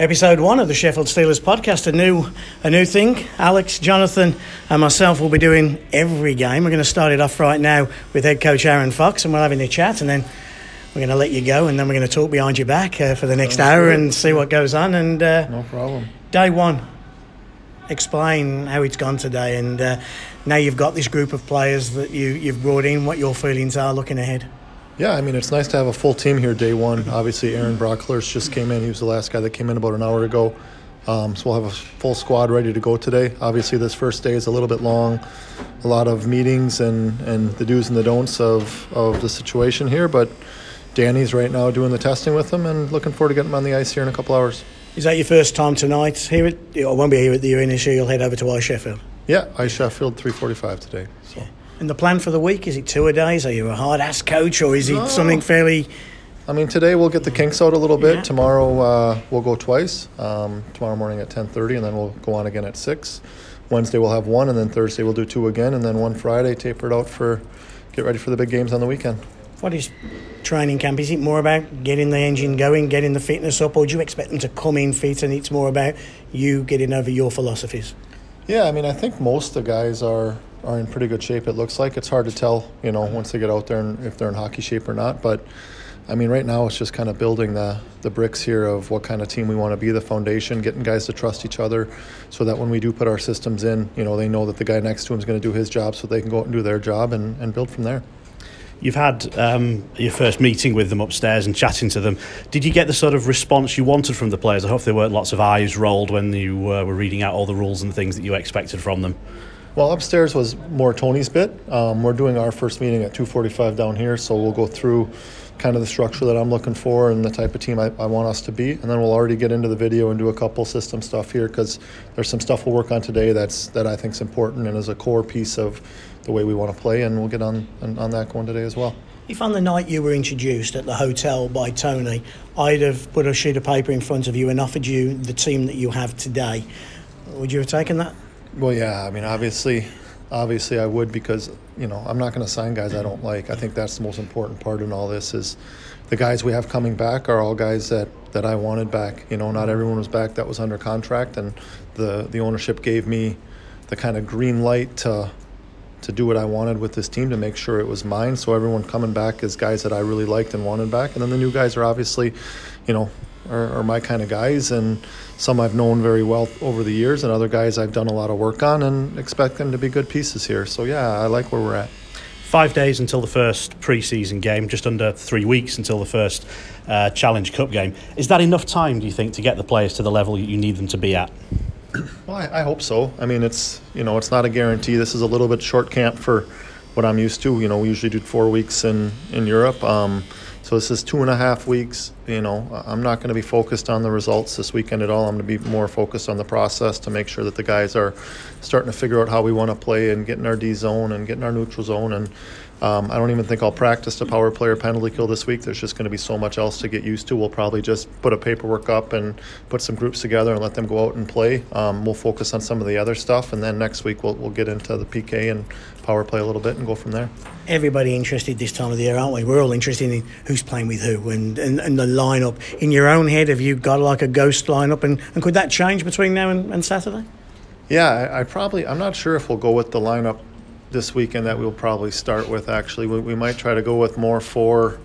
episode one of the Sheffield Steelers podcast. A new, a new thing. Alex, Jonathan, and myself will be doing every game. We're going to start it off right now with head coach Aaron Fox, and we're having a chat, and then we're going to let you go, and then we're going to talk behind your back uh, for the next hour and see what goes on. And uh, no problem. Day one. Explain how it's gone today, and uh, now you've got this group of players that you, you've brought in. What your feelings are looking ahead. Yeah, I mean, it's nice to have a full team here day one. Obviously, Aaron Brocklehurst just came in. He was the last guy that came in about an hour ago. Um, so we'll have a full squad ready to go today. Obviously, this first day is a little bit long, a lot of meetings and, and the do's and the don'ts of, of the situation here. But Danny's right now doing the testing with them and looking forward to getting them on the ice here in a couple hours. Is that your first time tonight here? At, won't be here at the arena, so you'll head over to Ice Sheffield? Yeah, Ice Sheffield, 345 today. And the plan for the week is it two a days? Are you a hard ass coach or is it no. something fairly? I mean, today we'll get the kinks out a little bit. Yeah. Tomorrow uh, we'll go twice. Um, tomorrow morning at ten thirty, and then we'll go on again at six. Wednesday we'll have one, and then Thursday we'll do two again, and then one Friday tapered out for get ready for the big games on the weekend. What is training camp? Is it more about getting the engine going, getting the fitness up, or do you expect them to come in fit and it's more about you getting over your philosophies? Yeah, I mean, I think most of the guys are are in pretty good shape. It looks like it's hard to tell, you know, once they get out there and if they're in hockey shape or not. But I mean, right now it's just kind of building the the bricks here of what kind of team we want to be, the foundation, getting guys to trust each other, so that when we do put our systems in, you know, they know that the guy next to him is going to do his job, so they can go out and do their job and, and build from there. You've had um, your first meeting with them upstairs and chatting to them. Did you get the sort of response you wanted from the players? I hope there weren't lots of eyes rolled when you uh, were reading out all the rules and things that you expected from them. Well, upstairs was more Tony's bit. Um, we're doing our first meeting at 2:45 down here, so we'll go through kind of the structure that I'm looking for and the type of team I, I, want us to be, and then we'll already get into the video and do a couple system stuff here because there's some stuff we'll work on today that's that I think is important and is a core piece of the way we want to play, and we'll get on on that going today as well. If on the night you were introduced at the hotel by Tony, I'd have put a sheet of paper in front of you and offered you the team that you have today, would you have taken that? Well, yeah. I mean, obviously, obviously, I would because you know I'm not going to sign guys I don't like. I think that's the most important part in all this is the guys we have coming back are all guys that that I wanted back. You know, not everyone was back that was under contract, and the the ownership gave me the kind of green light to to do what I wanted with this team to make sure it was mine. So everyone coming back is guys that I really liked and wanted back, and then the new guys are obviously, you know, are, are, my kind of guys, and some I've known very well over the years, and other guys I've done a lot of work on, and expect them to be good pieces here. So yeah, I like where we're at. Five days until the first pre-season game, just under three weeks until the first uh, Challenge Cup game. Is that enough time, do you think, to get the players to the level you need them to be at? Well, I, I hope so. I mean, it's you know, it's not a guarantee. This is a little bit short camp for what I'm used to. You know, we usually do four weeks in in Europe. Um, so this is two and a half weeks. You know, I'm not going to be focused on the results this weekend at all. I'm going to be more focused on the process to make sure that the guys are starting to figure out how we want to play and getting our D zone and getting our neutral zone and um, I don't even think I'll practice the power play or penalty kill this week. There's just going to be so much else to get used to. We'll probably just put a paperwork up and put some groups together and let them go out and play. Um, we'll focus on some of the other stuff, and then next week we'll, we'll get into the PK and power play a little bit and go from there. Everybody interested this time of the year, aren't we? We're all interested in who's playing with who and, and, and the lineup. In your own head, have you got like a ghost lineup, and, and could that change between now and, and Saturday? Yeah, I, I probably, I'm not sure if we'll go with the lineup this weekend that we'll probably start with. Actually, we, we might try to go with more four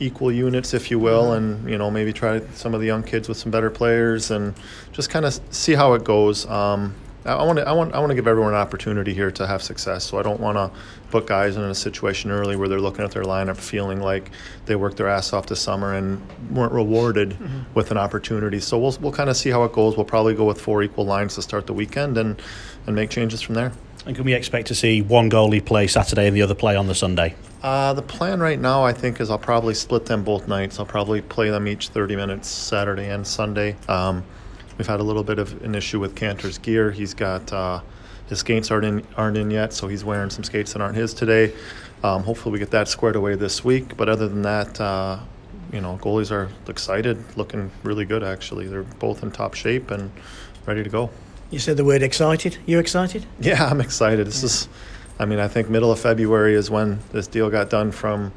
equal units, if you will, and you know maybe try some of the young kids with some better players and just kind of see how it goes. Um, I want to I want I want to give everyone an opportunity here to have success. So I don't want to put guys in a situation early where they're looking at their lineup feeling like they worked their ass off this summer and weren't rewarded mm-hmm. with an opportunity. So we'll we'll kind of see how it goes. We'll probably go with four equal lines to start the weekend and and make changes from there. And can we expect to see one goalie play Saturday and the other play on the Sunday? Uh, the plan right now, I think, is I'll probably split them both nights. I'll probably play them each 30 minutes Saturday and Sunday. Um, we've had a little bit of an issue with Cantor's gear. He's got uh, his skates aren't in, aren't in yet, so he's wearing some skates that aren't his today. Um, hopefully, we get that squared away this week. But other than that, uh, you know, goalies are excited, looking really good. Actually, they're both in top shape and ready to go. You said the word excited. You excited? Yeah, I'm excited. This yeah. is, I mean, I think middle of February is when this deal got done from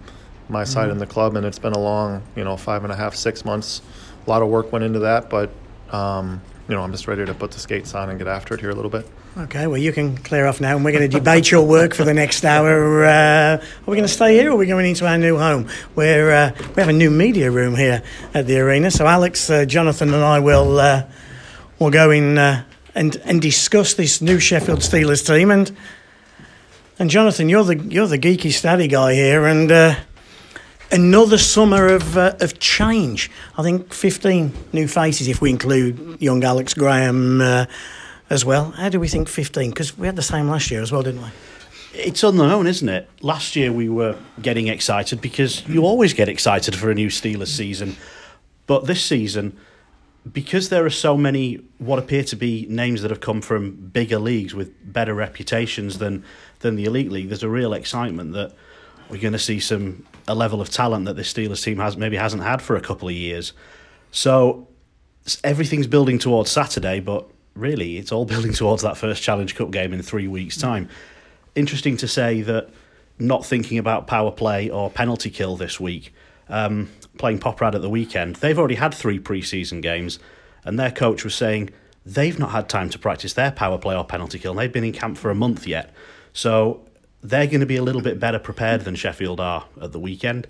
my side mm-hmm. in the club, and it's been a long, you know, five and a half, six months. A lot of work went into that, but Um, you know, I'm just ready to put the skates on and get after it here a little bit. Okay, well, you can clear off now, and we're going to debate your work for the next hour. Uh, are we going to stay here, or are we going into our new home? Where uh, we have a new media room here at the arena. So Alex, uh, Jonathan, and I will uh, will go in uh, and and discuss this new Sheffield Steelers team. And and Jonathan, you're the you're the geeky study guy here, and uh, another summer of uh, of change. I think 15 new faces if we include young Alex Graham uh, as well. How do we think 15? Because we had the same last year as well, didn't we? It's unknown, isn't it? Last year we were getting excited because you always get excited for a new Steelers season. But this season, because there are so many what appear to be names that have come from bigger leagues with better reputations than than the elite league, there's a real excitement that we're going to see some a level of talent that this Steelers team has maybe hasn't had for a couple of years. So everything's building towards Saturday, but really it's all building towards that first Challenge Cup game in three weeks' time. Interesting to say that not thinking about power play or penalty kill this week, um, playing Poprad at the weekend, they've already had three preseason games, and their coach was saying they've not had time to practice their power play or penalty kill. And they've been in camp for a month yet. So they're going to be a little bit better prepared than Sheffield are at the weekend,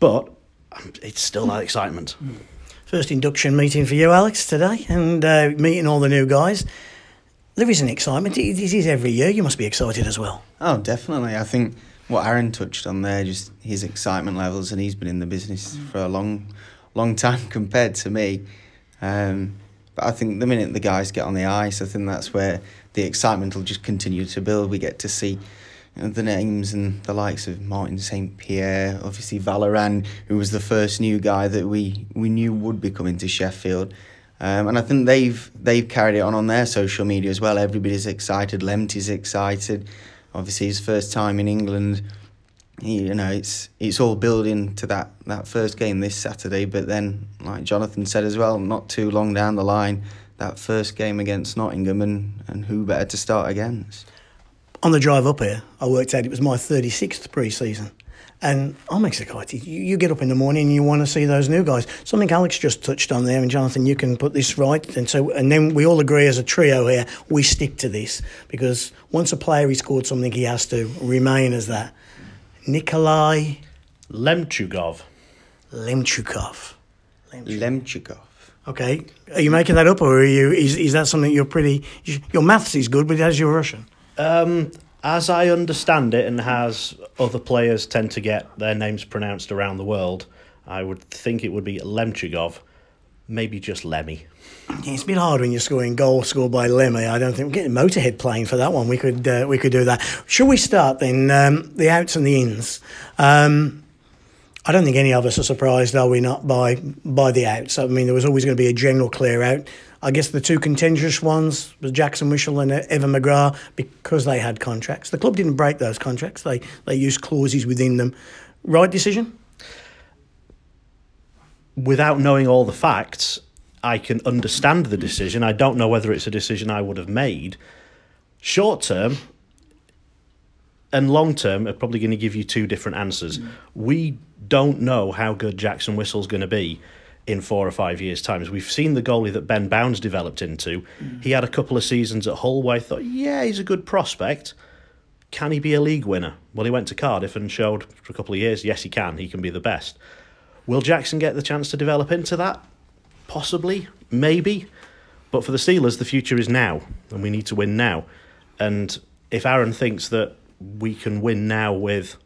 but it's still that excitement. First induction meeting for you, Alex, today, and uh, meeting all the new guys. There is an excitement. This is every year. You must be excited as well. Oh, definitely. I think what Aaron touched on there, just his excitement levels, and he's been in the business for a long, long time compared to me. Um, but I think the minute the guys get on the ice, I think that's where the excitement will just continue to build. We get to see the names and the likes of Martin St. Pierre, obviously Vallerand, who was the first new guy that we, we knew would be coming to Sheffield. Um, and I think they've they've carried it on on their social media as well. Everybody's excited. Lemty's excited. Obviously, his first time in England. You know, it's it's all building to that, that first game this Saturday. But then, like Jonathan said as well, not too long down the line, that first game against Nottingham, and, and who better to start against? on the drive up here, I worked out it was my 36th pre season. And I'm excited. You, you get up in the morning and you want to see those new guys. Something Alex just touched on there, and Jonathan, you can put this right. And so, and then we all agree as a trio here, we stick to this because once a player has scored something, he has to remain as that. Nikolai Lemchugov. Lemchukov. Lemchukov. Okay, are you making that up, or are you? Is is that something you're pretty? Your maths is good, but as your Russian. Um, as I understand it, and as other players tend to get their names pronounced around the world, I would think it would be Lemchigov, maybe just Lemmy. It's a bit hard when you're scoring goals scored by Lemmy. I don't think we're getting Motorhead playing for that one. We could uh, we could do that. Should we start then? Um, the outs and the ins. Um, I don't think any of us are surprised, are we not, by by the outs? I mean, there was always going to be a general clear out. I guess the two contentious ones was Jackson Whistle and Evan McGrath because they had contracts. The club didn't break those contracts. They they used clauses within them. Right decision? Without knowing all the facts, I can understand the decision. I don't know whether it's a decision I would have made. Short term and long term are probably going to give you two different answers. Mm. We don't know how good Jackson Whistle's going to be in four or five years' time. As we've seen the goalie that Ben Bowns developed into, mm. he had a couple of seasons at Hull where I thought, yeah, he's a good prospect. Can he be a league winner? Well, he went to Cardiff and showed for a couple of years, yes, he can. He can be the best. Will Jackson get the chance to develop into that? Possibly, maybe. But for the Steelers, the future is now, and we need to win now. And if Aaron thinks that we can win now with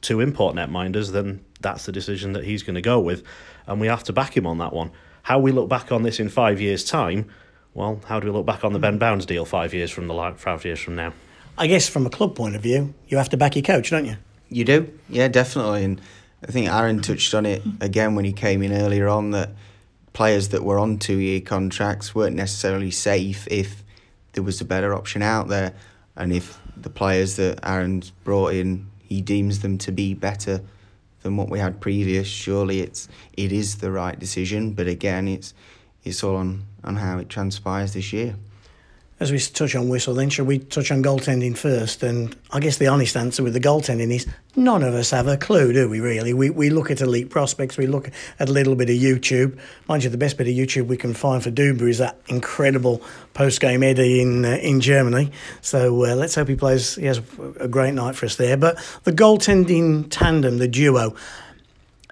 two import netminders, then that's the decision that he's going to go with and we have to back him on that one. How we look back on this in five years' time, well, how do we look back on the Ben Bowns deal five years from the five years from now? I guess from a club point of view, you have to back your coach, don't you? You do, yeah, definitely. And I think Aaron touched on it again when he came in earlier on that players that were on two-year contracts weren't necessarily safe if there was a better option out there, and if the players that Aaron's brought in, he deems them to be better than what we had previous. Surely it's it is the right decision, but again, it's it's all on, on how it transpires this year. As we touch on whistle, then shall we touch on goaltending first? And I guess the honest answer with the goaltending is none of us have a clue, do we? Really, we we look at elite prospects, we look at a little bit of YouTube. Mind you, the best bit of YouTube we can find for Duba is that incredible post game Eddie in uh, in Germany. So uh, let's hope he plays. He has a great night for us there. But the goaltending tandem, the duo,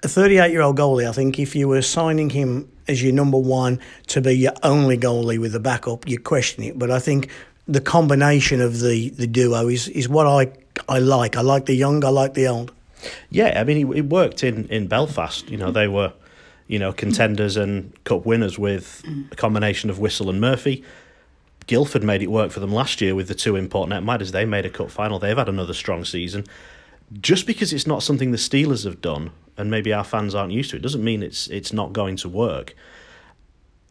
a 38 year old goalie, I think, if you were signing him as your number one to be your only goalie with the backup, you question it. But I think the combination of the, the duo is, is what I I like. I like the young, I like the old. Yeah, I mean, it, worked in, in Belfast. You know, they were, you know, contenders and cup winners with a combination of Whistle and Murphy. Guildford made it work for them last year with the two import netminders. They made a cup final. They've had another strong season. Just because it's not something the Steelers have done, and maybe our fans aren't used to it, doesn't mean it's it's not going to work.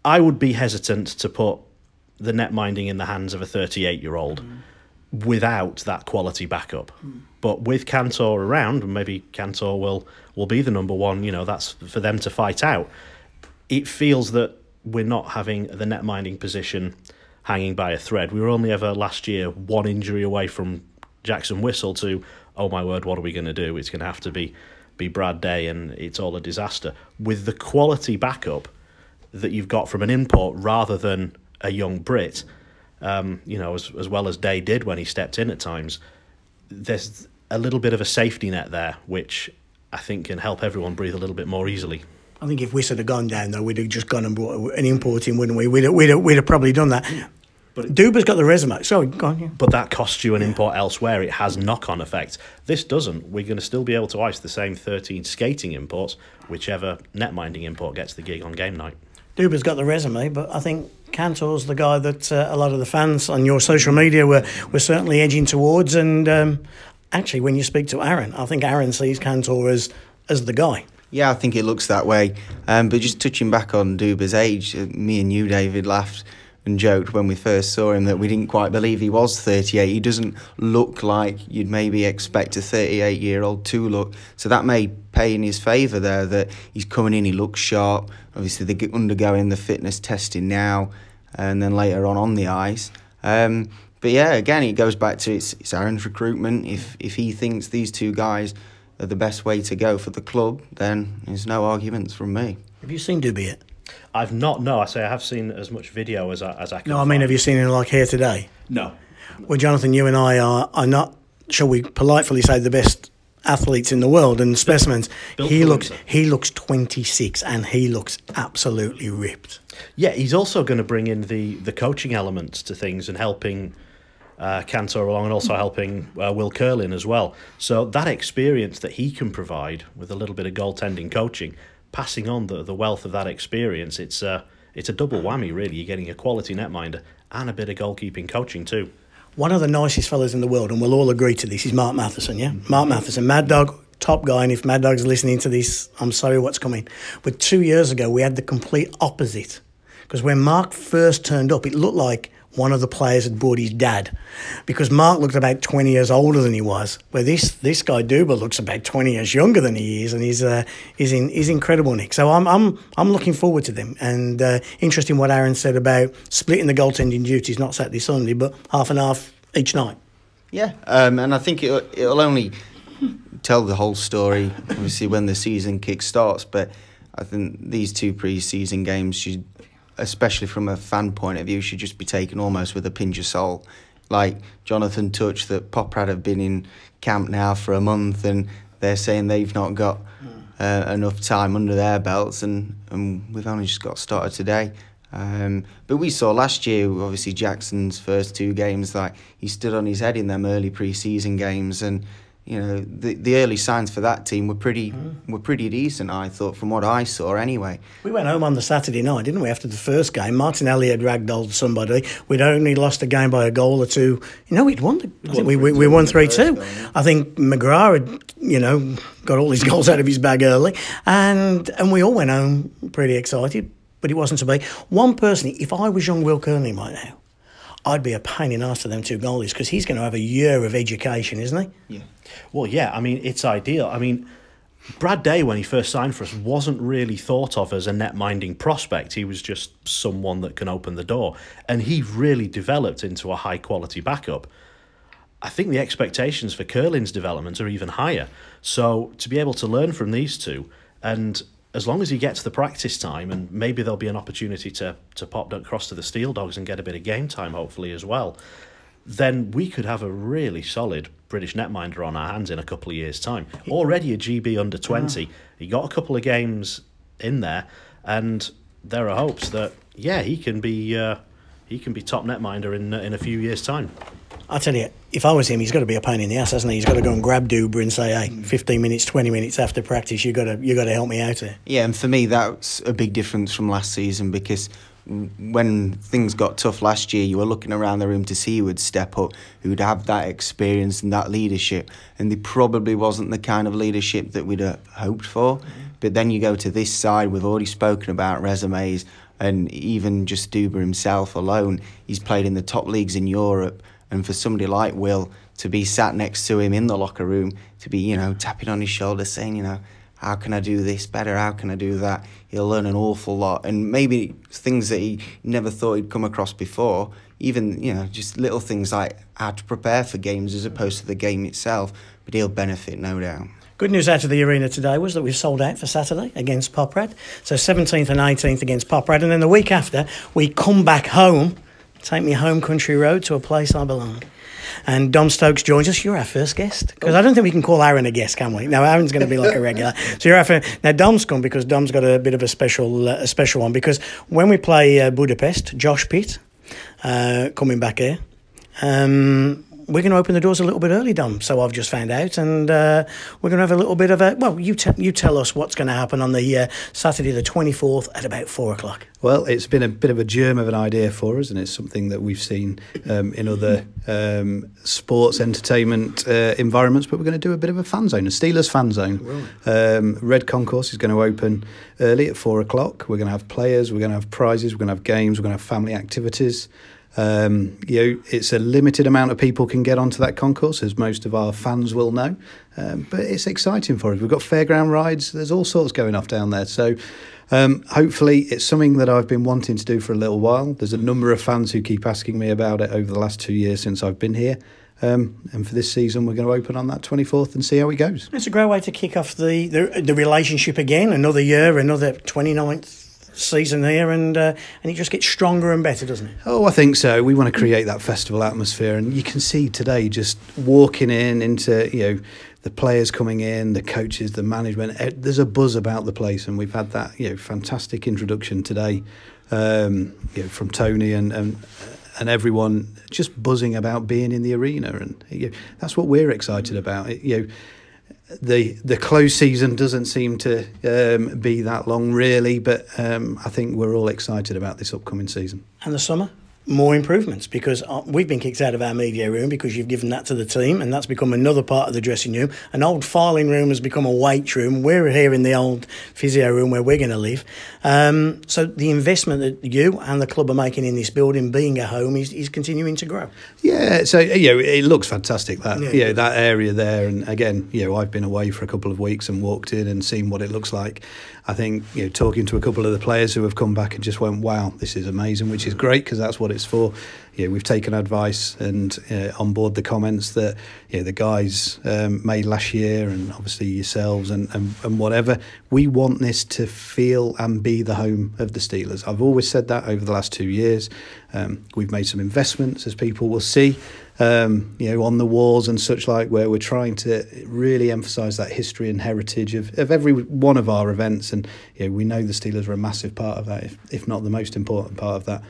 I would be hesitant to put the net minding in the hands of a 38 year old mm. without that quality backup. Mm. But with Cantor around, maybe Cantor will will be the number one. You know, that's for them to fight out. It feels that we're not having the net minding position hanging by a thread. We were only ever last year one injury away from Jackson Whistle to oh my word, what are we going to do? It's going to have to be be Brad Day, and it's all a disaster. With the quality backup that you've got from an import rather than a young Brit, um, you know, as as well as Day did when he stepped in at times, there's a little bit of a safety net there, which I think can help everyone breathe a little bit more easily. I think if we had gone down though, we'd have just gone and brought an import in, wouldn't we? We'd have, we'd have, we'd have probably done that. But Duba's got the resume. Sorry, go on. Yeah. But that costs you an import elsewhere. It has knock on effect. This doesn't. We're going to still be able to ice the same 13 skating imports, whichever net minding import gets the gig on game night. Duba's got the resume, but I think Cantor's the guy that uh, a lot of the fans on your social media were, were certainly edging towards. And um, actually, when you speak to Aaron, I think Aaron sees Cantor as, as the guy. Yeah, I think it looks that way. Um, but just touching back on Duba's age, uh, me and you, David, laughed and joked when we first saw him that we didn't quite believe he was 38. He doesn't look like you'd maybe expect a 38 year old to look. So that may pay in his favour there that he's coming in, he looks sharp. Obviously, they're undergoing the fitness testing now and then later on on the ice. Um, but yeah, again, it goes back to it's, it's Aaron's recruitment. If if he thinks these two guys are the best way to go for the club, then there's no arguments from me. Have you seen Duby yet? I've not. No, I say I have seen as much video as I, as I can. No, I mean, find. have you seen it like here today? No. Well, Jonathan, you and I are are not. Shall we politely say the best athletes in the world and specimens? Built he for looks winter. he looks twenty six and he looks absolutely ripped. Yeah, he's also going to bring in the the coaching elements to things and helping uh, Cantor along, and also helping uh, Will Curlin as well. So that experience that he can provide with a little bit of goaltending coaching, passing on the, the wealth of that experience, it's a it's a double whammy really. You're getting a quality netminder and a bit of goalkeeping coaching too. One of the nicest fellas in the world, and we'll all agree to this, is Mark Matheson, yeah? Mark Matheson, Mad Dog, top guy, and if Mad Dog's listening to this, I'm sorry what's coming. But two years ago, we had the complete opposite. Because when Mark first turned up, it looked like one of the players had brought his dad. Because Mark looked about 20 years older than he was. Where this, this guy, Duba, looks about 20 years younger than he is, and he's, uh, he's, in, he's incredible, Nick. So I'm, I'm, I'm looking forward to them. And uh, interesting what Aaron said about splitting the goaltending duties, not Saturday, Sunday, but half and half each night. Yeah, um, and I think it'll, it'll only tell the whole story, obviously, when the season kick starts. But I think these two pre-season games should, especially from a fan point of view, should just be taken almost with a pinch of salt. Like Jonathan touched that Poprad have been in camp now for a month, and they're saying they've not got uh, enough time under their belts, and, and we've only just got started today. Um, but we saw last year, obviously Jackson's first two games, like he stood on his head in them early pre-season games, and you know the the early signs for that team were pretty mm. were pretty decent. I thought from what I saw anyway. We went home on the Saturday night, didn't we? After the first game, Martinelli had ragdolled somebody. We'd only lost a game by a goal or two. You know, we'd won. The, I think we, we, we won three two. I think McGrath had, you know, got all his goals out of his bag early, and and we all went home pretty excited. But it wasn't to be. One person, if I was young Will Curlin right now, I'd be a pain in the ass to them two goalies because he's going to have a year of education, isn't he? Yeah. Well, yeah, I mean, it's ideal. I mean, Brad Day, when he first signed for us, wasn't really thought of as a net minding prospect. He was just someone that can open the door. And he really developed into a high quality backup. I think the expectations for Curlin's development are even higher. So to be able to learn from these two, and as long as he gets the practice time, and maybe there'll be an opportunity to, to pop across to the Steel Dogs and get a bit of game time, hopefully, as well, then we could have a really solid British netminder on our hands in a couple of years' time. Already a GB under 20. Yeah. He got a couple of games in there, and there are hopes that, yeah, he can be. Uh, he can be top netminder in uh, in a few years' time. I tell you, if I was him, he's got to be a pain in the ass, hasn't he? He's got to go and grab Duba and say, "Hey, mm. fifteen minutes, twenty minutes after practice, you got to you got to help me out here." Yeah, and for me, that's a big difference from last season because when things got tough last year, you were looking around the room to see who would step up, who would have that experience and that leadership, and they probably wasn't the kind of leadership that we'd have hoped for. Mm-hmm. But then you go to this side, we've already spoken about resumes, and even just Duba himself alone, he's played in the top leagues in Europe and for somebody like Will to be sat next to him in the locker room, to be, you know, tapping on his shoulder saying, you know, how can I do this better? How can I do that? He'll learn an awful lot. And maybe things that he never thought he'd come across before, even, you know, just little things like how to prepare for games as opposed to the game itself. But he'll benefit, no doubt. Good news out of the arena today was that we've sold out for Saturday against Poprad. So 17th and 18th against Poprad. And then the week after, we come back home Take me home country road to a place I belong. And Dom Stokes joins us. You're our first guest because I don't think we can call Aaron a guest, can we? No, Aaron's going to be like a regular. So you're our first. Now Dom's come because Dom's got a bit of a special, uh, a special one because when we play uh, Budapest, Josh Pitt uh, coming back here. Um, we're going to open the doors a little bit early, Dom. So I've just found out, and uh, we're going to have a little bit of a. Well, you te- you tell us what's going to happen on the uh, Saturday, the twenty fourth, at about four o'clock. Well, it's been a bit of a germ of an idea for us, and it's something that we've seen um, in other um, sports entertainment uh, environments. But we're going to do a bit of a fan zone, a Steelers fan zone. Um, Red Concourse is going to open early at four o'clock. We're going to have players, we're going to have prizes, we're going to have games, we're going to have family activities. Um, you know, it's a limited amount of people can get onto that concourse, as most of our fans will know. Um, but it's exciting for us. We've got fairground rides. There's all sorts going off down there. So um, hopefully, it's something that I've been wanting to do for a little while. There's a number of fans who keep asking me about it over the last two years since I've been here. Um, and for this season, we're going to open on that 24th and see how it goes. It's a great way to kick off the, the, the relationship again. Another year, another 29th season here, and uh, and it just gets stronger and better, doesn't it? Oh, I think so. We want to create that festival atmosphere, and you can see today just walking in into you know the players coming in, the coaches, the management. There's a buzz about the place, and we've had that you know fantastic introduction today um, you know, from Tony and. and and everyone just buzzing about being in the arena, and you know, that's what we're excited about. It, you know, the the close season doesn't seem to um, be that long, really. But um, I think we're all excited about this upcoming season. And the summer more improvements because uh, we've been kicked out of our media room because you've given that to the team and that's become another part of the dressing room. An old filing room has become a weight room. We're here in the old physio room where we're going to live. Um, so the investment that you and the club are making in this building, being a home, is, is continuing to grow. Yeah, so you know, it looks fantastic that yeah. you know, that area there. And again, you know, I've been away for a couple of weeks and walked in and seen what it looks like. I think you know, talking to a couple of the players who have come back and just went, "Wow, this is amazing," which is great because that's what it's for. You know, we've taken advice and uh, on board the comments that you know, the guys um, made last year, and obviously yourselves and, and and whatever. We want this to feel and be the home of the Steelers. I've always said that over the last two years. Um, we've made some investments, as people will see um, you know, on the walls and such like, where we're trying to really emphasise that history and heritage of, of every one of our events. And you know, we know the Steelers are a massive part of that, if, if not the most important part of that.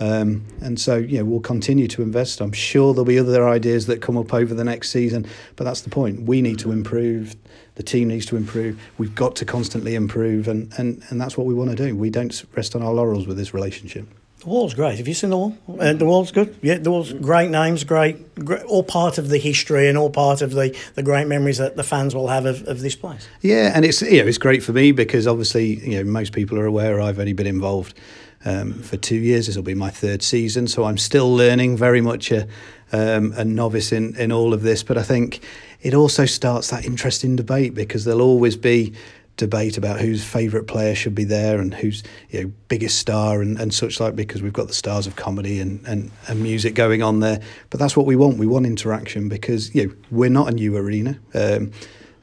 Um, and so, you know, we'll continue to invest. I'm sure there'll be other ideas that come up over the next season, but that's the point. We need to improve. The team needs to improve. We've got to constantly improve, and, and, and that's what we want to do. We don't rest on our laurels with this relationship. The wall's great. Have you seen the wall? Uh, the wall's good. Yeah, the wall's great names, great, great, all part of the history and all part of the, the great memories that the fans will have of, of this place. Yeah, and it's you know it's great for me because obviously you know most people are aware I've only been involved um, for two years. This will be my third season, so I'm still learning. Very much a, um, a novice in in all of this, but I think it also starts that interesting debate because there'll always be debate about whose favourite player should be there and who's you know biggest star and, and such like because we've got the stars of comedy and, and, and music going on there. But that's what we want. We want interaction because you know we're not a new arena. Um,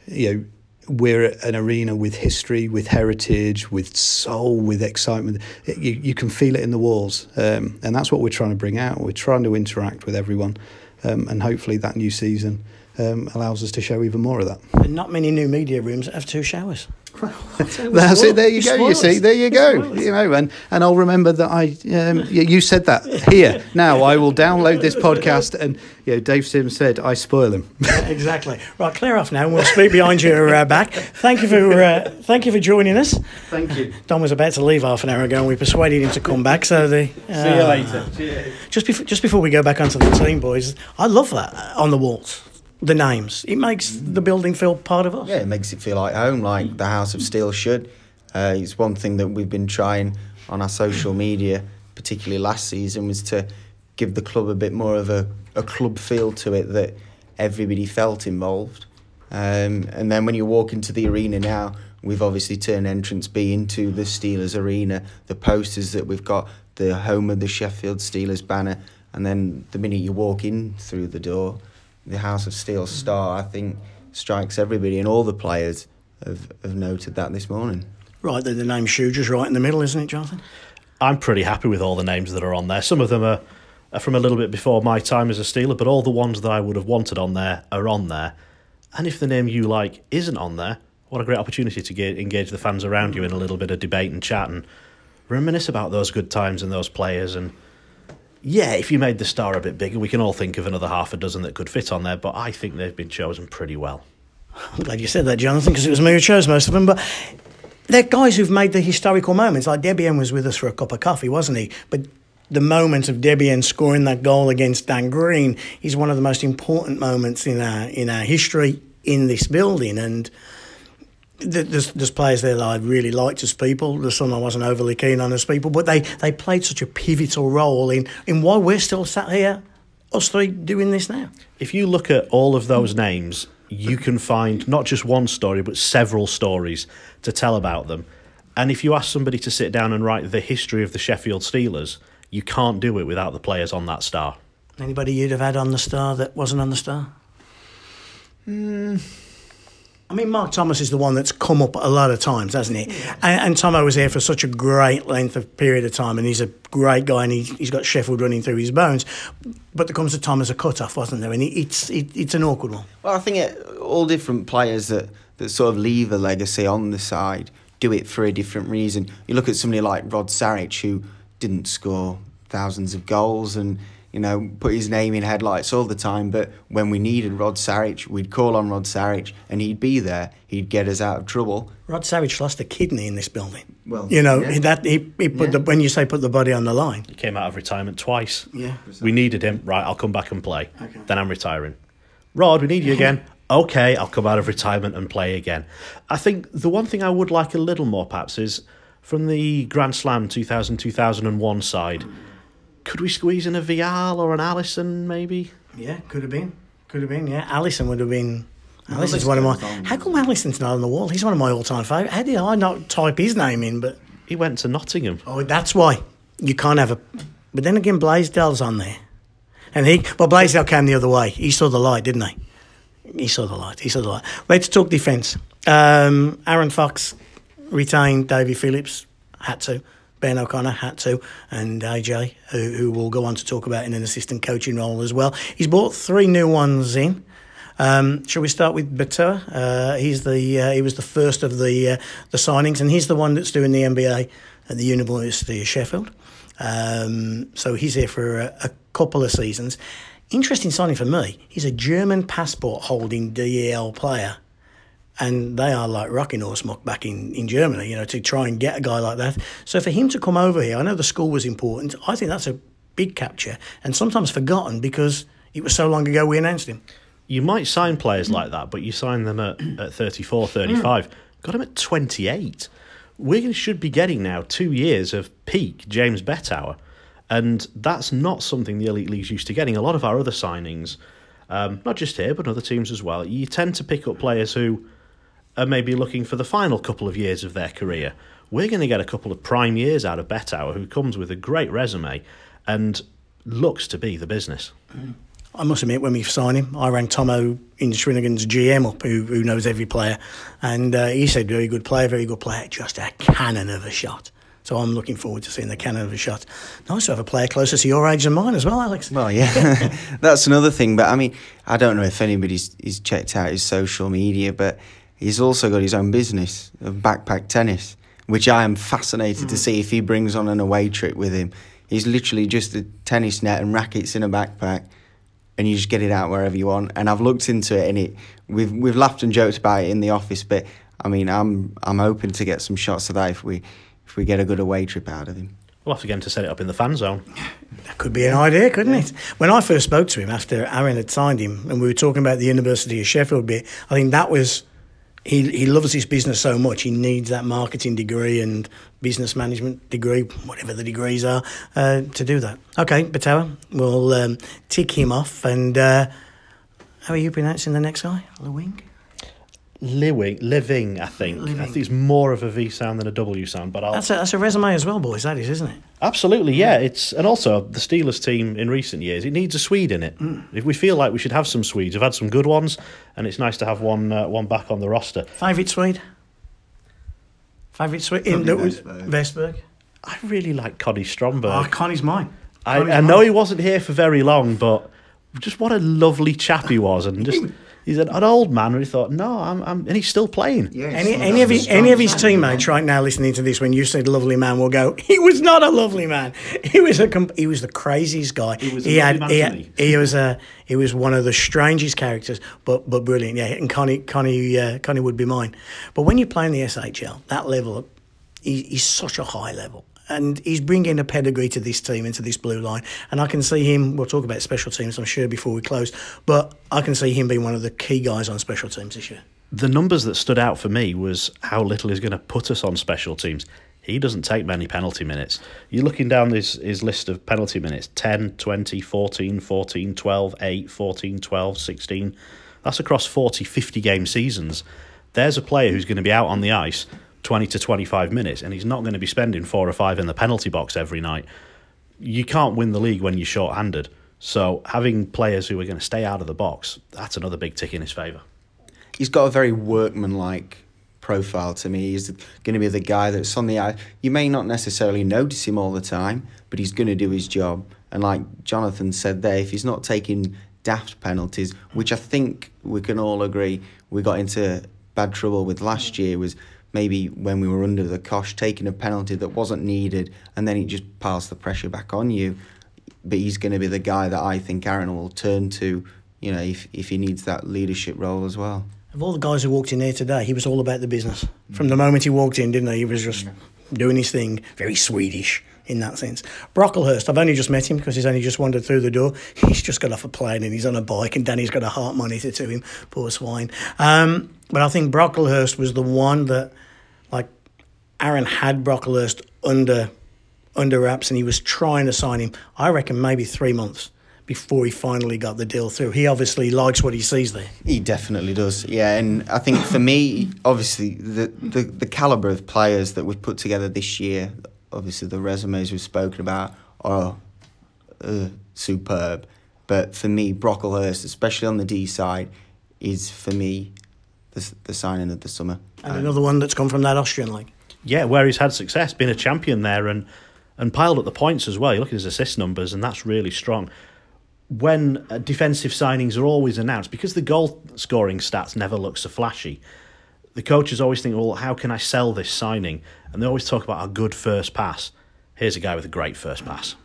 you know we're an arena with history, with heritage, with soul, with excitement. You, you can feel it in the walls, um, and that's what we're trying to bring out. We're trying to interact with everyone, um, and hopefully that new season um, allows us to show even more of that. And not many new media rooms have two showers. That's it. There you go. You see, there you go. You know, and and I'll remember that I um, you said that here. Now I will download this podcast, and you know, Dave Simms said I spoil him. Yeah, exactly. Right, clear off now, and we'll speak behind your uh, back. Thank you for uh, thank you for joining us. Thank you. Dom was about to leave half an hour ago, and we persuaded him to come back. So the uh, See you later. Just before just before we go back onto the team, boys, I love that on the walls the names. It makes the building feel part of us. Yeah, it makes it feel like home, like the House of Steel should. Uh, it's one thing that we've been trying on our social media, particularly last season, was to give the club a bit more of a, a club feel to it that everybody felt involved. Um, and then when you walk into the arena now, we've obviously turned entrance B into the Steelers arena. The posters that we've got, the home of the Sheffield Steelers banner, and then the minute you walk in through the door, the House of Steel star, I think, strikes everybody, and all the players have, have noted that this morning. Right, the, the name Shuger's right in the middle, isn't it, Jonathan? I'm pretty happy with all the names that are on there. Some of them are, are from a little bit before my time as a Steeler, but all the ones that I would have wanted on there are on there. And if the name you like isn't on there, what a great opportunity to get, engage the fans around you in a little bit of debate and chat and reminisce about those good times and those players and yeah, if you made the star a bit bigger, we can all think of another half a dozen that could fit on there, but I think they've been chosen pretty well. I'm glad you said that, Jonathan, because it was me who chose most of them. But they're guys who've made the historical moments. Like Debian was with us for a cup of coffee, wasn't he? But the moment of Debian scoring that goal against Dan Green is one of the most important moments in our in our history in this building. And there's, there's players there that I really liked as people. There's some I wasn't overly keen on as people, but they, they played such a pivotal role in, in why we're still sat here, us three, doing this now. If you look at all of those names, you can find not just one story, but several stories to tell about them. And if you ask somebody to sit down and write the history of the Sheffield Steelers, you can't do it without the players on that star. Anybody you'd have had on the star that wasn't on the star? Mm. I mean, Mark Thomas is the one that's come up a lot of times, hasn't he? And, and Tomo was here for such a great length of period of time, and he's a great guy, and he, he's got Sheffield running through his bones. But there comes a time as a cut-off, wasn't there? And it's it, it's an awkward one. Well, I think it, all different players that, that sort of leave a legacy on the side do it for a different reason. You look at somebody like Rod Sarich, who didn't score thousands of goals and you know, put his name in headlights all the time. But when we needed Rod Sarich, we'd call on Rod Sarich and he'd be there. He'd get us out of trouble. Rod Sarich lost a kidney in this building. Well, you know yeah. that he, he put Yeah. the when you say put the body on the line. He came out of retirement twice. Yeah. We needed him. Right, I'll come back and play. Okay. Then I'm retiring. Rod, we need you again. okay, I'll come out of retirement and play again. I think the one thing I would like a little more, perhaps, is from the Grand Slam 2000 2001 side, could we squeeze in a Vial or an Allison, maybe? Yeah, could have been. Could have been. Yeah, Allison would have been. Allison's one of my. How come Allison's not on the wall? He's one of my all-time favourites. How did I not type his name in? But He went to Nottingham. oh, that's why you can't have a. But then again, Blaisdell's on there, and he. Well, Blaisdell came the other way. He saw the light, didn't he? He saw the light. He saw the light. Let's talk defence. Um, Aaron Fox retained Davy Phillips. Had to. Ben O'Connor had to, and AJ, who, who we'll go on to talk about in an assistant coaching role as well. He's brought three new ones in. Um, shall we start with Bettauer? Uh, he's the uh, he was the first of the uh, the signings, and he's the one that's doing the MBA at the University of Sheffield. Um, so he's here for a, a couple of seasons. Interesting signing for me. He's a German passport holding DEL player and they are like rocking horse muck back in, in Germany, you know, to try and get a guy like that. So for him to come over here, I know the school was important. I think that's a big capture and sometimes forgotten because it was so long ago we announced him. You might sign players like that, but you sign them at, at 34, 35. Got him at 28. Wigan should be getting now two years of peak James Bettauer. And that's not something the elite league's used to getting. A lot of our other signings, um, not just here, but other teams as well, you tend to pick up players who are maybe looking for the final couple of years of their career. We're going to get a couple of prime years out of Bettauer, who comes with a great resume and looks to be the business. I must admit, when we signed him, I rang Tomo in Srinigan's GM up, who, who knows every player, and uh, he said, very good player, very good player, just a cannon of a shot. So I'm looking forward to seeing the cannon of a shot. Nice to have a player closer to your age than mine as well, Alex. Well, yeah, that's another thing. But I mean, I don't know if anybody's he's checked out his social media, but he's also got his own business of backpack tennis, which I am fascinated mm. to see if he brings on an away trip with him. He's literally just a tennis net and rackets in a backpack and you just get it out wherever you want. And I've looked into it, and it we've we've laughed and joked about it in the office. But I mean, I'm I'm hoping to get some shots of that if we if we get a good away trip out of him. We'll have to get him to set it up in the fan zone. That could be an idea, couldn't it? When I first spoke to him after Aaron had signed him, and we were talking about the University of Sheffield bit, I think that was he he loves his business so much. He needs that marketing degree and business management degree, whatever the degrees are, uh, to do that. Okay, Bettauer, we'll um, tick him off. And uh, how are you pronouncing the next guy? Lewing? Living, living, I think. Living. I think it's more of a V sound than a W sound, but I'll... that's a that's a resume as well, boys. That is, isn't it? Absolutely, yeah. It's and also the Steelers team in recent years. It needs a Swede in it. Mm. If we feel like we should have some Swedes, we've had some good ones, and it's nice to have one uh, one back on the roster. Favourite Swede? Favourite Swede in Vestberg. Vestberg. I really like Connie Stromberg. Oh, Conny's mine. Conny's I, I know he wasn't here for very long, but just what a lovely chap he was, and just he's an, an old man, and he thought, no, I'm, I'm, and he's still playing. Yeah, any any of his, any of his teammates right now listening to this, when you said lovely man, will go, he was not a lovely man. He was a he was the craziest guy. He was he had, he, had, he was a he was one of the strangest characters, but but brilliant. Yeah, and Conny Conny uh, Conny would be mine. But when you play in the SHL, that level, he, he's such a high level and he's bringing a pedigree to this team into this blue line. And I can see him. We'll talk about special teams, I'm sure, before we close. But I can see him being one of the key guys on special teams this year. The numbers that stood out for me was how little he's going to put us on special teams. He doesn't take many penalty minutes. You're looking down his, list of penalty minutes 10, 20, 14, 14, 12, 8, 14, 12, 16. That's across 40, 50 game seasons. There's a player who's going to be out on the ice 20 to 25 minutes, and he's not going to be spending four or five in the penalty box every night. You can't win the league when you're short-handed. So having players who are going to stay out of the box, that's another big tick in his favour. He's got a very workmanlike profile to me. He's going to be the guy that's on the eye. You may not necessarily notice him all the time, but he's going to do his job. And like Jonathan said there, if he's not taking daft penalties, which I think we can all agree we got into bad trouble with last year, was maybe when we were under the cosh, taking a penalty that wasn't needed, and then he just piles the pressure back on you. But he's going to be the guy that I think Aaron will turn to, you know, if, if he needs that leadership role as well. Of all the guys who walked in here today, he was all about the business. From the moment he walked in, didn't he? He was just doing his thing, very Swedish in that sense. Brocklehurst, I've only just met him because he's only just wandered through the door. He's just got off a plane and he's on a bike, and Danny's got a heart monitor to him, poor swine. Um, but I think Brocklehurst was the one that like Aaron had Brocklehurst under under wraps and he was trying to sign him. I reckon maybe three months before he finally got the deal through. He obviously likes what he sees there. He definitely does. Yeah, and I think for me, obviously the the, the caliber of players that we've put together this year, obviously the resumes we've spoken about are uh, superb. But for me, Brocklehurst, especially on the D side, is for me the, the signing of the summer. And another one that's come from that Austrian league. Yeah, where he's had success, been a champion there, and and piled up the points as well. You look at his assist numbers, and that's really strong. When uh, defensive signings are always announced, because the goal scoring stats never look so flashy, the coaches always think, well, how can I sell this signing? And they always talk about a good first pass. Here's a guy with a great first pass.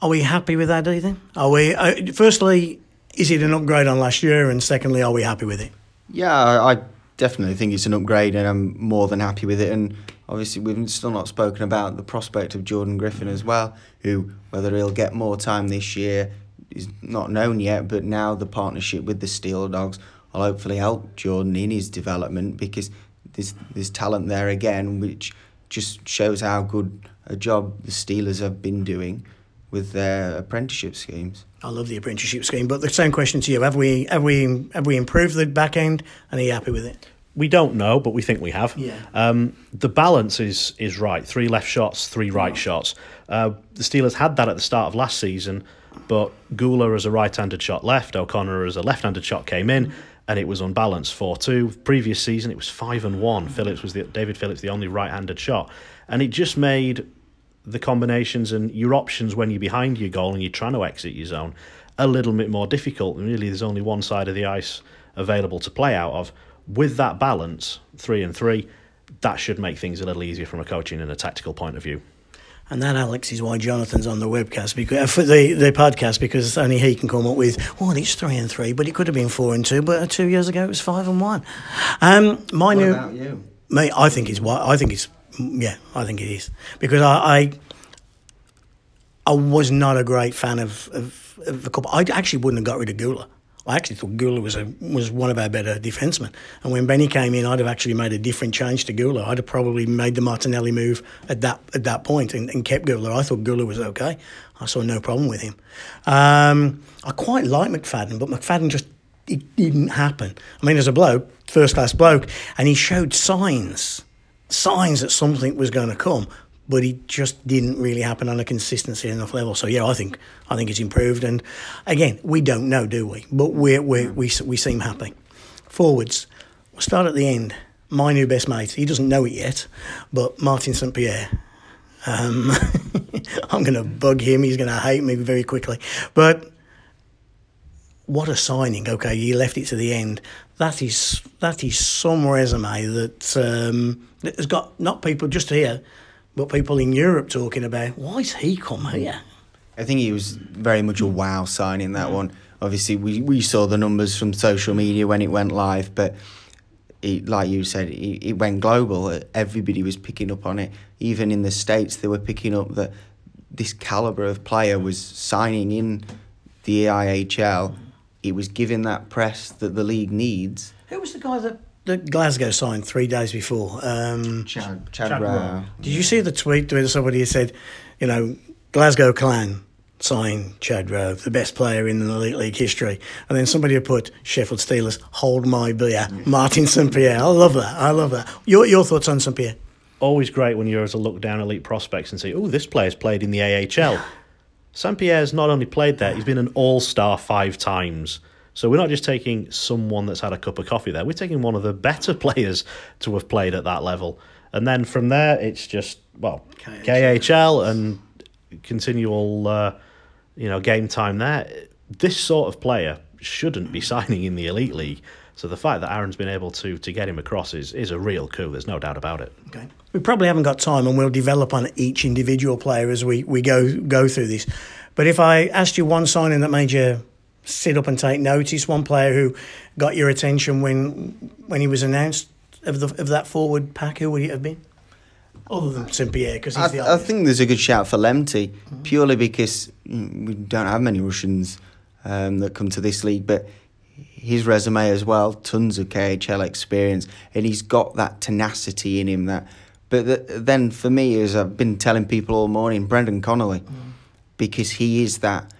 Are we happy with that, Ethan? Are we? Uh, firstly, is it an upgrade on last year? And secondly, are we happy with it? Yeah, I definitely think it's an upgrade, and I'm more than happy with it. And obviously, we've still not spoken about the prospect of Jordan Griffin as well, who whether he'll get more time this year is not known yet. But now the partnership with the Steel Dogs will hopefully help Jordan in his development because there's there's talent there again, which just shows how good a job the Steelers have been doing with their apprenticeship schemes. I love the apprenticeship scheme, but the same question to you: Have we have we have we improved the back end, and are you happy with it? We don't know, but we think we have. Yeah. Um, the balance is is right. Three left shots, three right shots. Uh, the Steelers had that at the start of last season, but Gula as a right-handed shot left, O'Connor as a left-handed shot came in, and it was unbalanced four two. Previous season it was five and one. Phillips was the David Phillips the only right-handed shot, and it just made the combinations and your options when you're behind your goal and you're trying to exit your zone a little bit more difficult. And really, there's only one side of the ice available to play out of. With that balance, three and three, that should make things a little easier from a coaching and a tactical point of view. And that, Alex, is why Jonathan's on the webcast because uh, for the, the podcast because only he can come up with well, it's three and three, but it could have been four and two. But two years ago, it was five and one. Um, my What new, about you? mate, I think it's why I think it's yeah, I think it is because I I, I was not a great fan of, of, of the couple. I actually wouldn't have got rid of Gula. I actually thought Gula was a was one of our better defensemen. And when Benny came in, I'd have actually made a different change to Gula. I'd have probably made the Martinelli move at that at that point and, and kept Gula. I thought Gula was okay. I saw no problem with him. Um, I quite like McFadden, but McFadden just it didn't happen. I mean, as a bloke, first class bloke, and he showed signs signs that something was going to come, but it just didn't really happen on a consistency enough level. So yeah, I think I think it's improved. And again, we don't know, do we? But we we we we seem happy. Forwards, we'll start at the end. My new best mate. He doesn't know it yet, but Martin St Pierre. Um, I'm going to bug him. He's going to hate me very quickly. But what a signing! Okay, he left it to the end. That is that is some resume that um, that has got not people just here, but people in Europe talking about why's he come here? I think he was very much a wow signing that one. Obviously, we, we saw the numbers from social media when it went live, but it, like you said, it, it went global. Everybody was picking up on it. Even in the States, they were picking up that this calibre of player was signing in the EIHL. It was giving that press that the league needs. Who was the guy that, that Glasgow signed three days before? Um, Chad, Chad, Chad Rowe. Rowe. Did you see the tweet where somebody said, you know, Glasgow Clan signed Chad Rowe, the best player in the Elite League history, and then somebody put Sheffield Steelers, hold my beer, Martin St Pierre. I love that. I love that. Your your thoughts on St Pierre? Always great when you're able to look down elite prospects and say, "Oh, this player's played in the AHL." Saint Pierre's not only played there; he's been an all-star five times. So we're not just taking someone that's had a cup of coffee there. We're taking one of the better players to have played at that level. And then from there, it's just well, KHL. KHL and continual, uh, you know, game time there. This sort of player shouldn't be signing in the elite league. So the fact that Aaron's been able to to get him across is is a real coup. There's no doubt about it. Okay. We probably haven't got time, and we'll develop on each individual player as we, we go go through this. But if I asked you one signing that made you sit up and take notice, one player who got your attention when when he was announced of the of that forward pack, who would it have been? Other than St Pierre, because he's I, the I think there's a good shout for Lemty, purely because mm, we don't have many Russians um, that come to this league, but his resume as well, tons of KHL experience, and he's got that tenacity in him. That, but th then for me, as I've been telling people all morning, Brendan Connolly, mm. because he is that,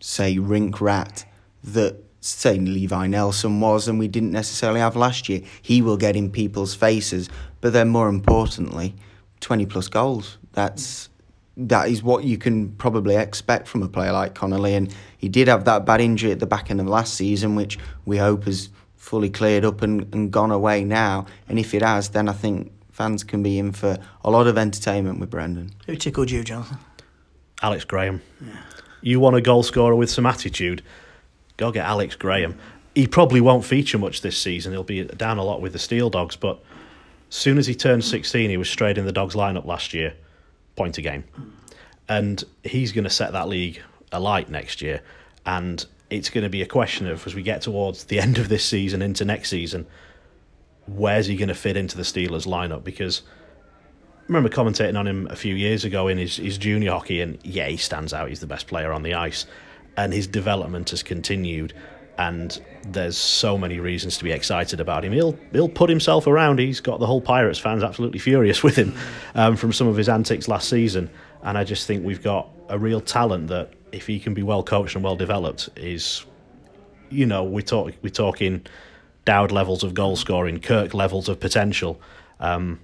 say, rink rat that say Levi Nelson was, and we didn't necessarily have last year. He will get in people's faces, but then more importantly, twenty plus goals. That's that is what you can probably expect from a player like Connolly. And he did have that bad injury at the back end of last season, which we hope has fully cleared up and, and gone away now. And if it has, then I think fans can be in for a lot of entertainment with Brendan. Who tickled you, Jonathan? Alex Graham. You want a goal scorer with some attitude? Go get Alex Graham. He probably won't feature much this season. He'll be down a lot with the Steel Dogs, but as soon as he turned 16, he was straight in the Dogs lineup last year, point a game. And he's going to set that league alight next year. And it's going to be a question of as we get towards the end of this season into next season, where's he going to fit into the Steelers lineup? Because I remember commentating on him a few years ago in his, his junior hockey, and yeah, he stands out. He's the best player on the ice, and his development has continued. And there's so many reasons to be excited about him. He'll he'll put himself around. He's got the whole Pirates fans absolutely furious with him um, from some of his antics last season. And I just think we've got a real talent that, if he can be well coached and well developed, is, you know, we talk we're talking Dowd levels of goal scoring, Kirk levels of potential, um,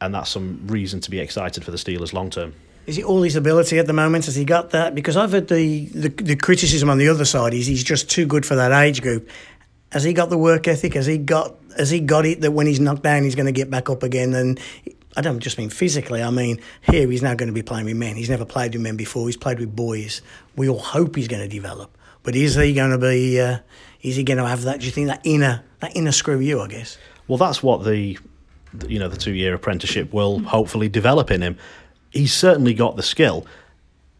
and that's some reason to be excited for the Steelers long term. Is it all his ability at the moment? Has he got that? Because I've heard the, the, the criticism on the other side is he's just too good for that age group. Has he got the work ethic? Has he got has he got it that when he's knocked down he's going to get back up again? And I don't just mean physically. I mean here he's now going to be playing with men. He's never played with men before. He's played with boys. We all hope he's going to develop. But is he going to be? Uh, is he going to have that? Do you think that inner that inner screw you? I guess. Well, that's what the you know the two year apprenticeship will hopefully develop in him. He's certainly got the skill.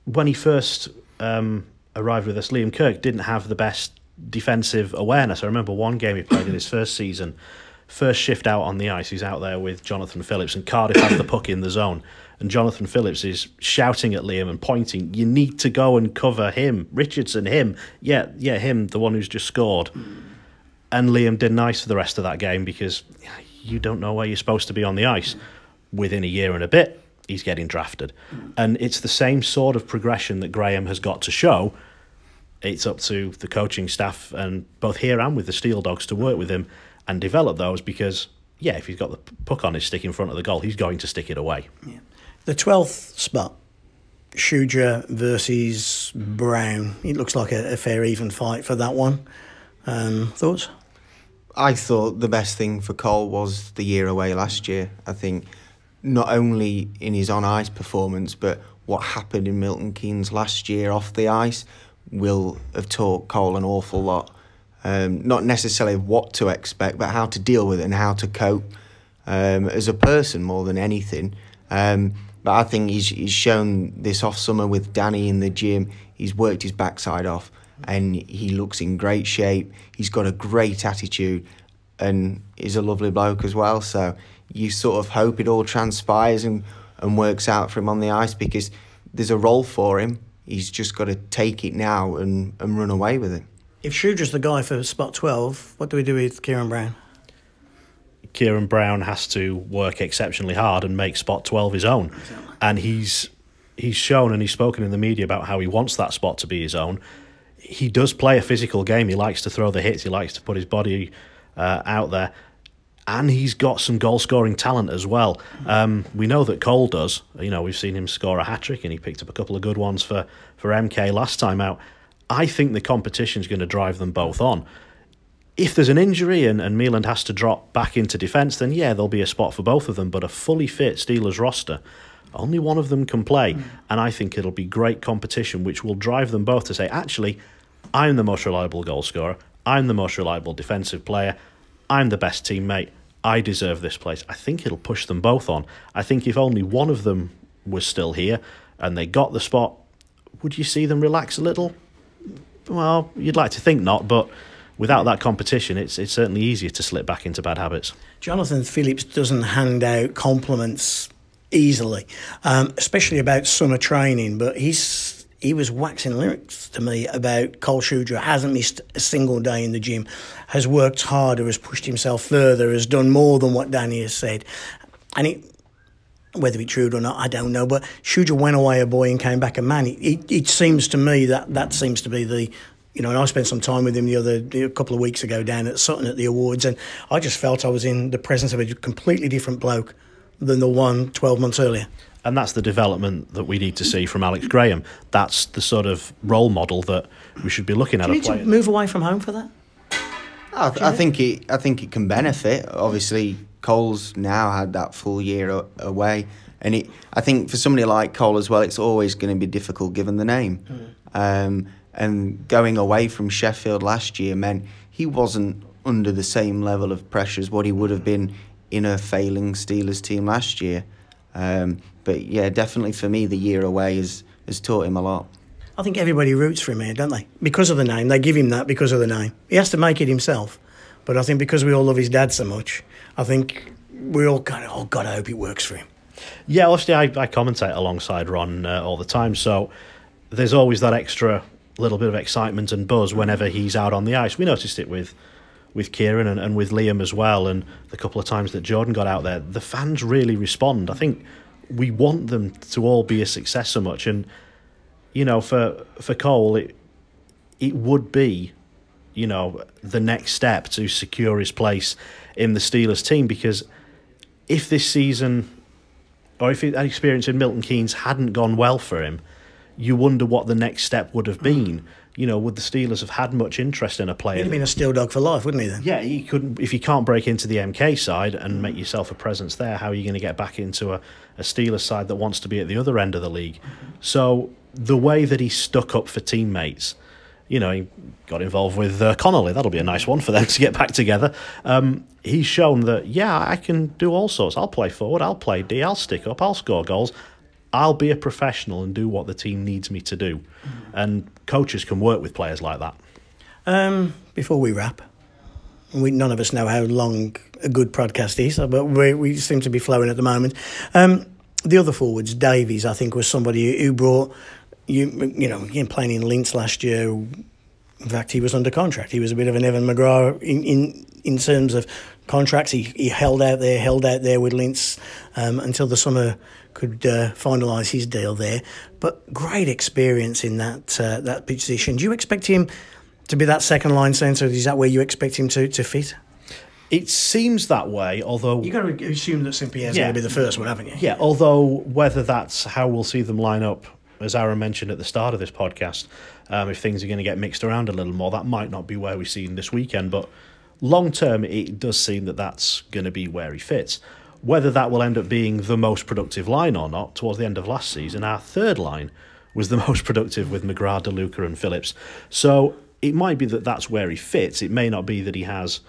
When he first um, arrived with us, Liam Kirk didn't have the best defensive awareness. I remember one game he played in his first season, first shift out on the ice. He's out there with Jonathan Phillips, and Cardiff has the puck in the zone. And Jonathan Phillips is shouting at Liam and pointing, You need to go and cover him. Richardson, him. Yeah, yeah, him, the one who's just scored. And Liam did nice for the rest of that game because you don't know where you're supposed to be on the ice. Within a year and a bit, he's getting drafted. And it's the same sort of progression that Graham has got to show. It's up to the coaching staff and both here and with the Steel Dogs to work with him and develop those because, yeah, if he's got the puck on his stick in front of the goal, he's going to stick it away. Yeah. The 12th spot, Shudra versus Brown. It looks like a, a fair even fight for that one. Um, thoughts? I thought the best thing for Cole was the year away last year. I think not only in his on ice performance, but what happened in Milton Keynes last year off the ice will have taught Cole an awful lot. Um, not necessarily what to expect, but how to deal with it and how to cope um, as a person more than anything. Um, but I think he's, he's shown this off summer with Danny in the gym. He's worked his backside off and he looks in great shape. He's got a great attitude and he's a lovely bloke as well. So you sort of hope it all transpires and, and works out for him on the ice because there's a role for him. He's just got to take it now and, and run away with it. If Shudra's the guy for spot 12, what do we do with Kieran Brown? Kieran Brown has to work exceptionally hard and make spot 12 his own. Exactly. And he's he's shown and he's spoken in the media about how he wants that spot to be his own he does play a physical game. He likes to throw the hits. He likes to put his body uh, out there, and he's got some goal scoring talent as well. Um, we know that Cole does. You know, we've seen him score a hat trick, and he picked up a couple of good ones for for MK last time out. I think the competition is going to drive them both on. If there's an injury and, and Meiland has to drop back into defence, then yeah, there'll be a spot for both of them. But a fully fit Steelers roster only one of them can play. Mm. And I think it'll be great competition, which will drive them both to say, actually, I'm the most reliable goal scorer. I'm the most reliable defensive player. I'm the best teammate. I deserve this place. I think it'll push them both on. I think if only one of them was still here and they got the spot, would you see them relax a little? Well, you'd like to think not, but without that competition, it's it's certainly easier to slip back into bad habits. Jonathan Phillips doesn't hand out compliments easily, um, especially about summer training. But he's he was waxing lyrics to me about Cole Shudra hasn't missed a single day in the gym, has worked harder, has pushed himself further, has done more than what Danny has said, and it. Whether it's true or not, I don't know. But Shudra went away a boy and came back a man. It, it, it seems to me that that seems to be the you know, and I spent some time with him the other a couple of weeks ago down at Sutton at the awards, and I just felt I was in the presence of a completely different bloke than the one 12 months earlier. And that's the development that we need to see from Alex Graham. That's the sort of role model that we should be looking at. Do you need to move away from home for that? I, I think it. I think it can benefit. Obviously, Cole's now had that full year away, and it. I think for somebody like Cole as well, it's always going to be difficult given the name. Mm. Um, and going away from Sheffield last year meant he wasn't under the same level of pressure as what he would have been in a failing Steelers team last year. Um, but yeah, definitely for me, the year away has, has taught him a lot. I think everybody roots for him here, don't they? Because of the name. They give him that because of the name. He has to make it himself. But I think because we all love his dad so much, I think we all kind of, oh, God, I hope it works for him. Yeah, obviously, I, I commentate alongside Ron uh, all the time, so there's always that extra little bit of excitement and buzz whenever he's out on the ice. We noticed it with with Kieran and, and with Liam as well, and the couple of times that Jordan got out there. The fans really respond. I think we want them to all be a success so much, and you know, for for Cole, it it would be, you know, the next step to secure his place in the Steelers team because if this season or if that experience in Milton Keynes hadn't gone well for him, you wonder what the next step would have been. You know, would the Steelers have had much interest in a player? He'd have been a steel dog for life, wouldn't he? Then, yeah, he couldn't. If you can't break into the MK side and make yourself a presence there, how are you going to get back into a, a Steelers side that wants to be at the other end of the league? So the way that he stuck up for teammates, you know, he got involved with uh, Connolly. That'll be a nice one for them to get back together. Um, he's shown that, yeah, I can do all sorts. I'll play forward, I'll play D, I'll stick up, I'll score goals. I'll be a professional and do what the team needs me to do. And coaches can work with players like that. Um, before we wrap, we none of us know how long a good podcast is, but we, we seem to be flowing at the moment. Um, the other forwards, Davies, I think, was somebody who brought you, you know, again playing in Linz last year. In fact, he was under contract. He was a bit of an Evan McGrath in, in, in terms of contracts. He, he held out there, held out there with Linz um, until the summer could uh, finalise his deal there. But great experience in that uh, that position. Do you expect him to be that second line centre? Is that where you expect him to, to fit? It seems that way, although you've got to assume that St Pierre's Yeah. going to be the first one, haven't you? Yeah, although whether that's how we'll see them line up, as Aaron mentioned at the start of this podcast, um, if things are going to get mixed around a little more, that might not be where we see him this weekend. But long term, it does seem that that's going to be where he fits. Whether that will end up being the most productive line or not, towards the end of last season, our third line was the most productive with McGrath, DeLuca, and Phillips. So it might be that that's where he fits. It may not be that he has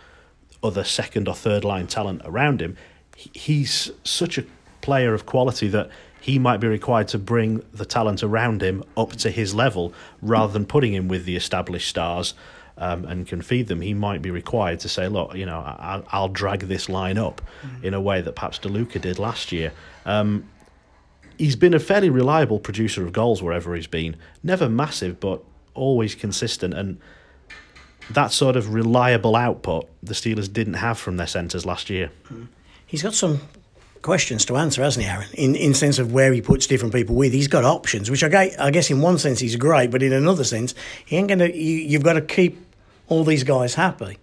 other second or third line talent around him. He's such a player of quality that he might be required to bring the talent around him up to his level rather than putting him with the established stars um, and can feed them. He might be required to say, look, you know, I- I'll drag this line up in a way that perhaps DeLuca did last year. Um, he's been a fairly reliable producer of goals wherever he's been. Never massive, but always consistent. And that sort of reliable output the Steelers didn't have from their centres last year. He's got some questions to answer, hasn't he, Aaron? In in sense of where he puts different people with. He's got options, which I guess, I guess in one sense he's great, but in another sense he ain't gonna. You, you've got to keep all these guys happy.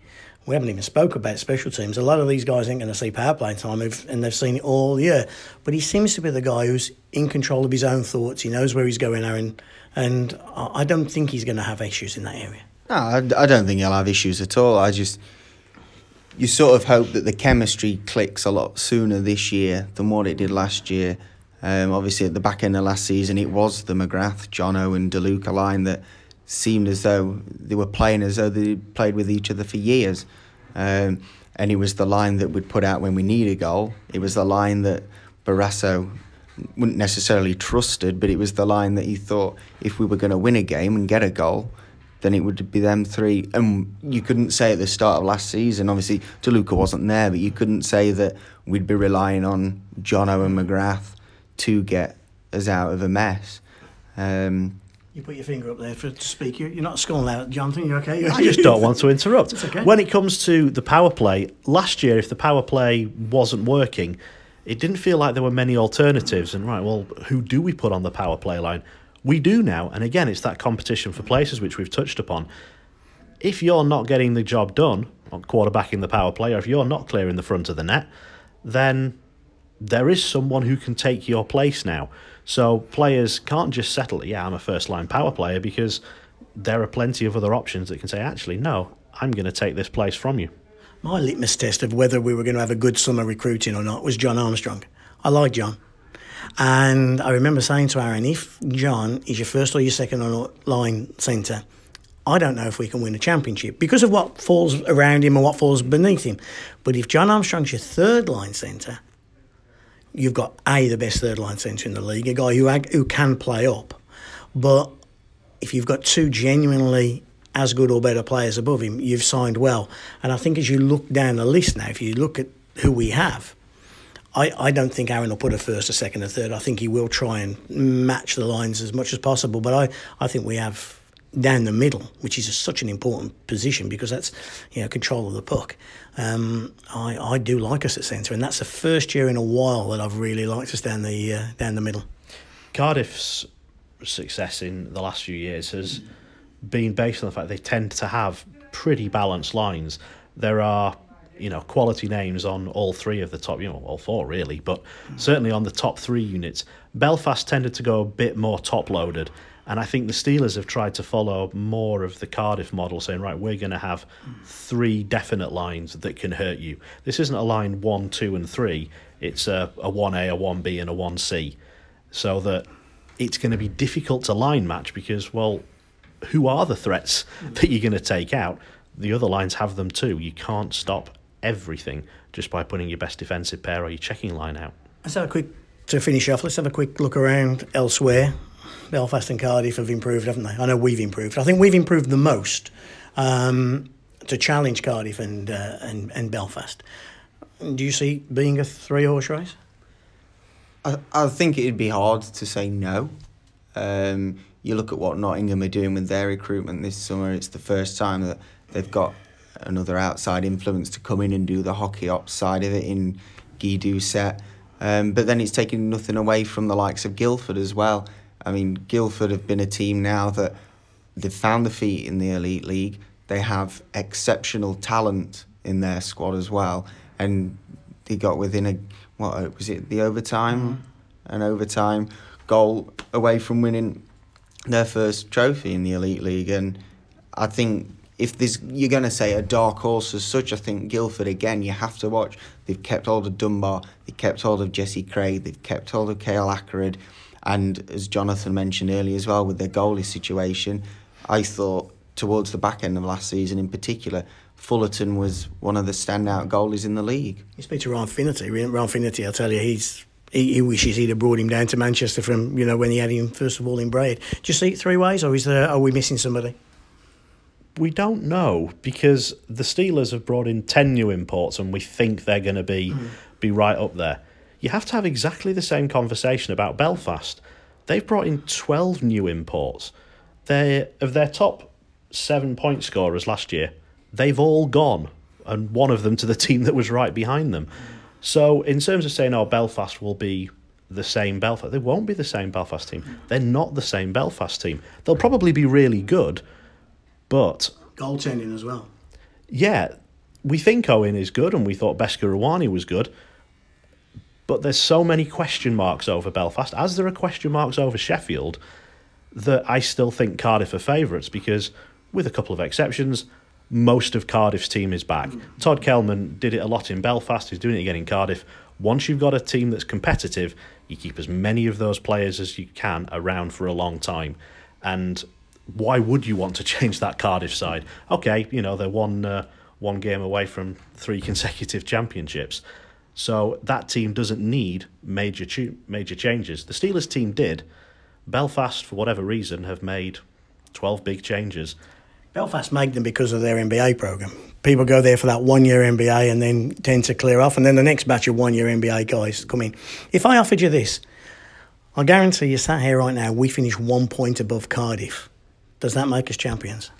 We haven't even spoke about special teams. A lot of these guys ain't going to see power play time, and they've seen it all year. But he seems to be the guy who's in control of his own thoughts. He knows where he's going, Aaron, and I don't think he's going to have issues in that area. No, I, don't think he'll have issues at all. I just you sort of hope that the chemistry clicks a lot sooner this year than what it did last year. Um, obviously, at the back end of last season, it was the McGrath, Jono, and DeLuca line that seemed as though they were playing as though they played with each other for years. Um, and it was the line that we'd put out when we need a goal. It was the line that Barrasso wouldn't necessarily trusted, but it was the line that he thought if we were going to win a game and get a goal, then it would be them three. And you couldn't say at the start of last season, obviously DeLuca wasn't there, but you couldn't say that we'd be relying on Jono and McGrath to get us out of a mess. Um, You put your finger up there for to speak. You're, you're not scolding out, Jonathan. You're okay? I just don't want to interrupt. Okay. When it comes to the power play, last year, if the power play wasn't working, it didn't feel like there were many alternatives. And right, well, who do we put on the power play line? We do now. And again, it's that competition for places which we've touched upon. If you're not getting the job done on quarterbacking the power play, or if you're not clearing the front of the net, then there is someone who can take your place now. So players can't just settle, yeah, I'm a first line power player because there are plenty of other options that can say, actually, no, I'm going to take this place from you. My litmus test of whether we were going to have a good summer recruiting or not was John Armstrong. I like John. And I remember saying to Aaron, if John is your first or your second line centre, I don't know if we can win a championship because of what falls around him and what falls beneath him. But if John Armstrong's your third line centre, you've got A, the best third line centre in the league, a guy who, who can play up. But if you've got two genuinely as good or better players above him, you've signed well. And I think as you look down the list now, if you look at who we have, I, I don't think Aaron will put a first, a second, a third. I think he will try and match the lines as much as possible. But I, I think we have down the middle, which is a, such an important position because that's you know control of the puck. Um, I, I do like us at centre, and that's the first year in a while that I've really liked us down the uh, down the middle. Cardiff's success in the last few years has been based on the fact they tend to have pretty balanced lines. There are you know quality names on all three of the top, you know, all four really, but certainly on the top three units. Belfast tended to go a bit more top loaded, and I think the Steelers have tried to follow more of the Cardiff model, saying, right, we're going to have three definite lines that can hurt you. This isn't a line one, two, and three. It's a, a 1A, a 1B, and a 1C. So that it's going to be difficult to line match because, well, who are the threats mm. that you're going to take out? The other lines have them too. You can't stop everything just by putting your best defensive pair or your checking line out. Let's have a quick, to finish off, let's have a quick look around elsewhere. Belfast and Cardiff have improved, haven't they? I know we've improved. I think we've improved the most um, to challenge Cardiff and, uh, and and Belfast. Do you see being a three horse race? I, I think it'd be hard to say no. Um, you look at what Nottingham are doing with their recruitment this summer. It's the first time that they've got another outside influence to come in and do the hockey ops side of it in Guy set. Um, but then it's taking nothing away from the likes of Guildford as well. I mean, Guildford have been a team now that they've found the feet in the Elite League. They have exceptional talent in their squad as well. And they got within a, what was it, the overtime? Mm-hmm. An overtime goal away from winning their first trophy in the Elite League. And I think if there's you're going to say a dark horse as such, I think Guildford again you have to watch. They've kept hold of Dunbar, they've kept hold of Jesse Craige, they've kept hold of Calle Ackered, and as Jonathan mentioned earlier as well with their goalie situation, I thought towards the back end of last season in particular, Fullerton was one of the standout goalies in the league. You speak to Ryan Finnerty. Ryan Finnerty, I'll tell you, he's he, he, wishes he'd have brought him down to Manchester from you know when he had him first of all in Braehead. Do you see it three ways, or is there are we missing somebody? we don't know because the Steelers have brought in 10 new imports and we think they're going to be mm. be right up there. You have to have exactly the same conversation about Belfast. They've brought in 12 new imports. They of their top 7 point scorers last year, they've all gone and one of them to the team that was right behind them. So in terms of saying oh Belfast will be the same Belfast, they won't be the same Belfast team. They're not the same Belfast team. They'll probably be really good but goaltending as well. Yeah, we think Owen is good, and we thought Beskorowany was good. But there's so many question marks over Belfast, as there are question marks over Sheffield, that I still think Cardiff are favourites because, with a couple of exceptions, most of Cardiff's team is back. Mm. Todd Kelman did it a lot in Belfast. He's doing it again in Cardiff. Once you've got a team that's competitive, you keep as many of those players as you can around for a long time. And why would you want to change that Cardiff side? Okay, you know they're one uh, one game away from three consecutive championships, so that team doesn't need major ch- major changes. The Steelers team did. Belfast, for whatever reason, have made twelve big changes. Belfast made them because of their MBA program. People go there for that one year MBA and then tend to clear off, and then the next batch of one year MBA guys come in. If I offered you this, I guarantee you, sat here right now, we finish one point above Cardiff does that make us champions?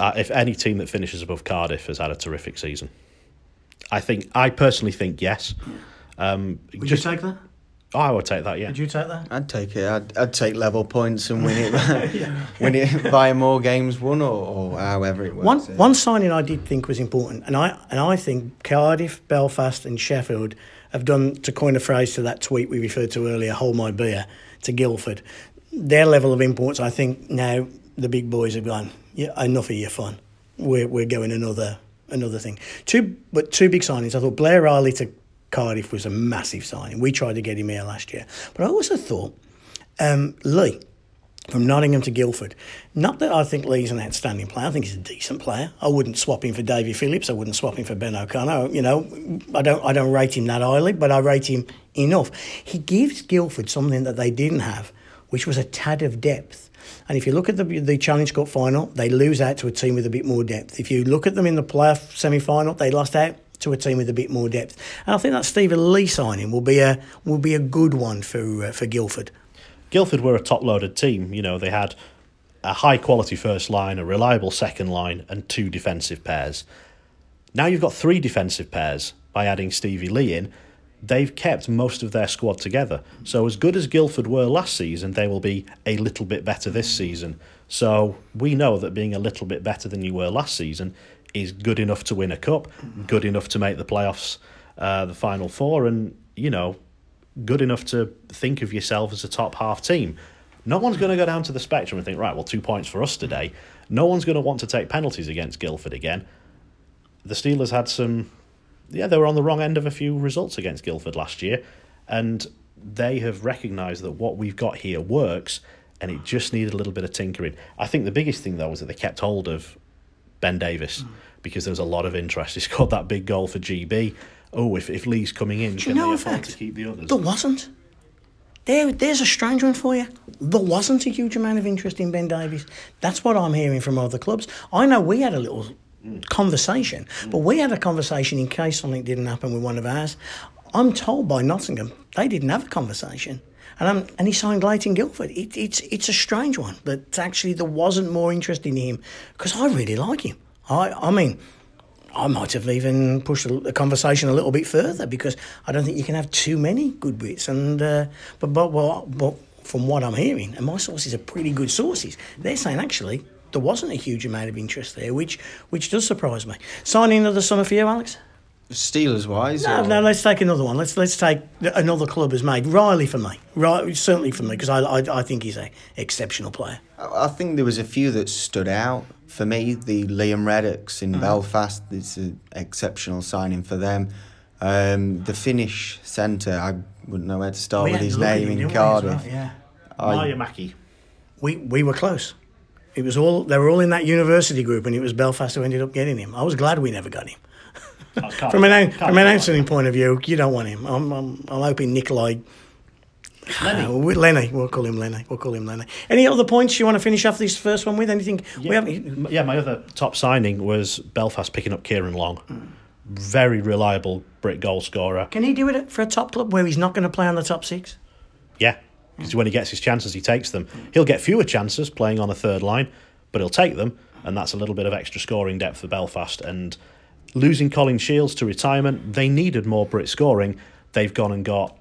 Uh, if any team that finishes above Cardiff has had a terrific season, I think I personally think yes. Um, Would just, you take that? Oh, I would take that. Yeah. Would you take that? I'd take it. I'd, I'd take level points and win it. yeah. win it via more games won or, or however it works. One yeah. one signing I did think was important, and I and I think Cardiff, Belfast, and Sheffield have done to coin a phrase to that tweet we referred to earlier. Hold my beer to Guildford their level of imports, I think now the big boys have gone. Yeah, enough of your fun. We're we're going another another thing. Two but two big signings. I thought Blair Riley to Cardiff was a massive signing. We tried to get him here last year, but I also thought um, Lee from Nottingham to Guildford. Not that I think Lee's an outstanding player. I think he's a decent player. I wouldn't swap him for Davy Phillips. I wouldn't swap him for Ben O'Connor. You know, I don't I don't rate him that highly, but I rate him enough. He gives Guildford something that they didn't have which was a tad of depth. And if you look at the the Challenge Cup final, they lose out to a team with a bit more depth. If you look at them in the playoff semi final, they lost out to a team with a bit more depth. And I think that Stephen Lee signing will be a will be a good one for uh, for Guildford. Guildford were a top loaded team. You know, they had a high quality first line, a reliable second line, and two defensive pairs. Now you've got three defensive pairs by adding Stevie Lee in. They've kept most of their squad together. So, as good as Guildford were last season, they will be a little bit better this season. So, we know that being a little bit better than you were last season is good enough to win a cup, good enough to make the playoffs, uh, the final four, and, you know, good enough to think of yourself as a top half team. No one's going to go down to the spectrum and think, right, well, two points for us today. No one's going to want to take penalties against Guildford again. The Steelers had some, yeah, they were on the wrong end of a few results against Guildford last year, and they have recognised that what we've got here works, and it just needed a little bit of tinkering. I think the biggest thing though was that they kept hold of Ben Davies hmm. because there was a lot of interest. He scored that big goal for GB. Oh, if, if Lee's coming in, Do can you know they afford fact? to keep the others? There wasn't. There, there's a strange one for you. There wasn't a huge amount of interest in Ben Davies. That's what I'm hearing from other clubs. I know we had a little conversation, but we had a conversation in case something didn't happen with one of ours. I'm told by Nottingham they didn't have a conversation. And, I'm, and he signed in Guildford. It, it's, it's a strange one, but actually there wasn't more interest in him because I really like him. I, I mean, I might have even pushed the the conversation a little bit further because I don't think you can have too many good bits. And uh, but but well, but from what I'm hearing, and my sources are pretty good sources, they're saying actually there wasn't a huge amount of interest there, which which does surprise me. Signing another summer for you, Alex? Steelers wise, No, or- no. Let's take another one. Let's let's take another club has made Riley for me. Right, certainly for me because I, I I think he's a exceptional player. I I think there was a few that stood out for me. The Liam Reddox Mm. in Belfast, it's an exceptional signing for them. Um, the Finnish centre, I wouldn't know where to start We with his to look at name in didn't we, as Cardiff. well, yeah. I- Maya Mackey. we we were close. It was all they were all in that university group, and it was Belfast who ended up getting him. I was glad we never got him. From an from an answering point of view, you don't want him. I'm I'm, I'm hoping Nikolai. Lenny. Uh, we- Lenny, we'll call him Lenny. We'll call him Lenny. Any other points you want to finish off this first one with? Anything? We Yeah, haven't. yeah, my other top signing was Belfast picking up Kieran Long. Very reliable Brit goal scorer. Can he do it for a top club where he's not going to play on the top six? Yeah, because when he gets his chances, he takes them. He'll get fewer chances playing on a third line, but he'll take them, and that's a little bit of extra scoring depth for Belfast. And losing Colin Shields to retirement, they needed more Brit scoring. They've gone and got,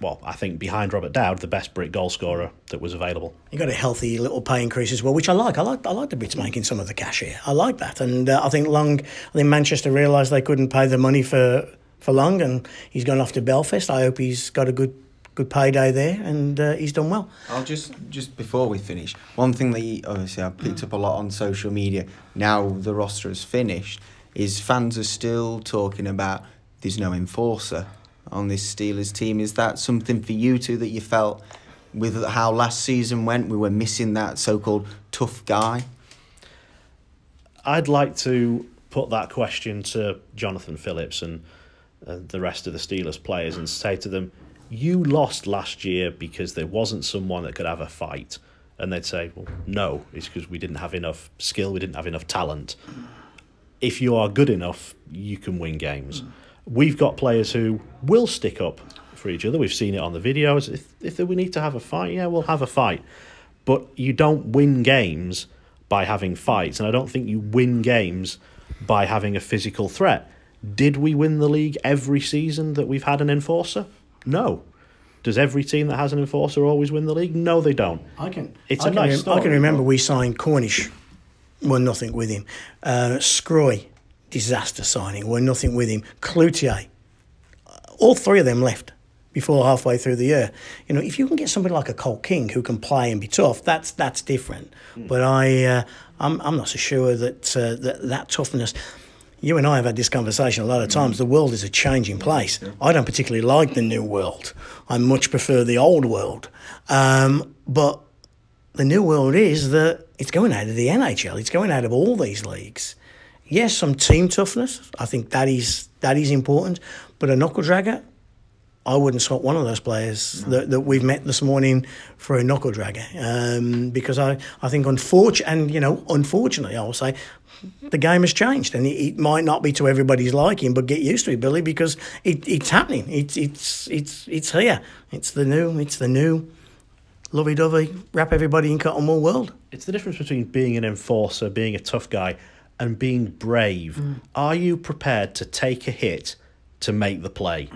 well, I think behind Robert Dowd, the best Brit goal scorer that was available. You got a healthy little pay increase as well, which I like. I like. I like the Brits making some of the cash here. I like that, and uh, I think Long. I think Manchester realised they couldn't pay the money for for Long, and he's gone off to Belfast. I hope he's got a good good payday there, and uh, he's done well. I'll just just before we finish, one thing that you, obviously I picked up a lot on social media. Now the roster is finished, is fans are still talking about there's no enforcer on this Steelers team. Is that something for you two that you felt with how last season went? We were missing that so-called tough guy. I'd like to put that question to Jonathan Phillips and uh, the rest of the Steelers players and say to them, You lost last year because there wasn't someone that could have a fight. And they'd say, Well, no, it's because we didn't have enough skill, we didn't have enough talent. If you are good enough, you can win games. We've got players who will stick up for each other. We've seen it on the videos. If, if we need to have a fight, yeah, we'll have a fight. But you don't win games by having fights, and I don't think you win games by having a physical threat. Did we win the league every season that we've had an enforcer? No. Does every team that has an enforcer always win the league? No, they don't. I can. It's I a can nice rem- I can remember but- we signed Cornish, won nothing with him. Uh, Scroy, disaster signing, won nothing with him. Cloutier, all three of them left before halfway through the year. You know, if you can get somebody like a Colt King who can play and be tough, that's that's different. But I, uh, I'm I'm not so sure that uh, that that toughness. You and I have had this conversation a lot of times. The world is a changing place. I don't particularly like the new world. I much prefer the old world. Um, but the new world is that it's going out of the NHL. It's going out of all these leagues. Yes, some team toughness. I think that is that is important. But a knuckle dragger, I wouldn't swap one of those players that, that we've met this morning for a knuckle dragger um, because I, I think unfortunately and you know unfortunately I will say the game has changed and it, it, might not be to everybody's liking but get used to it Billy because it, it's happening. It's it's it's it's here. It's the new it's the new lovey dovey wrap everybody in cotton wool world. It's the difference between being an enforcer being a tough guy and being brave. Mm. are you prepared to take a hit to make the play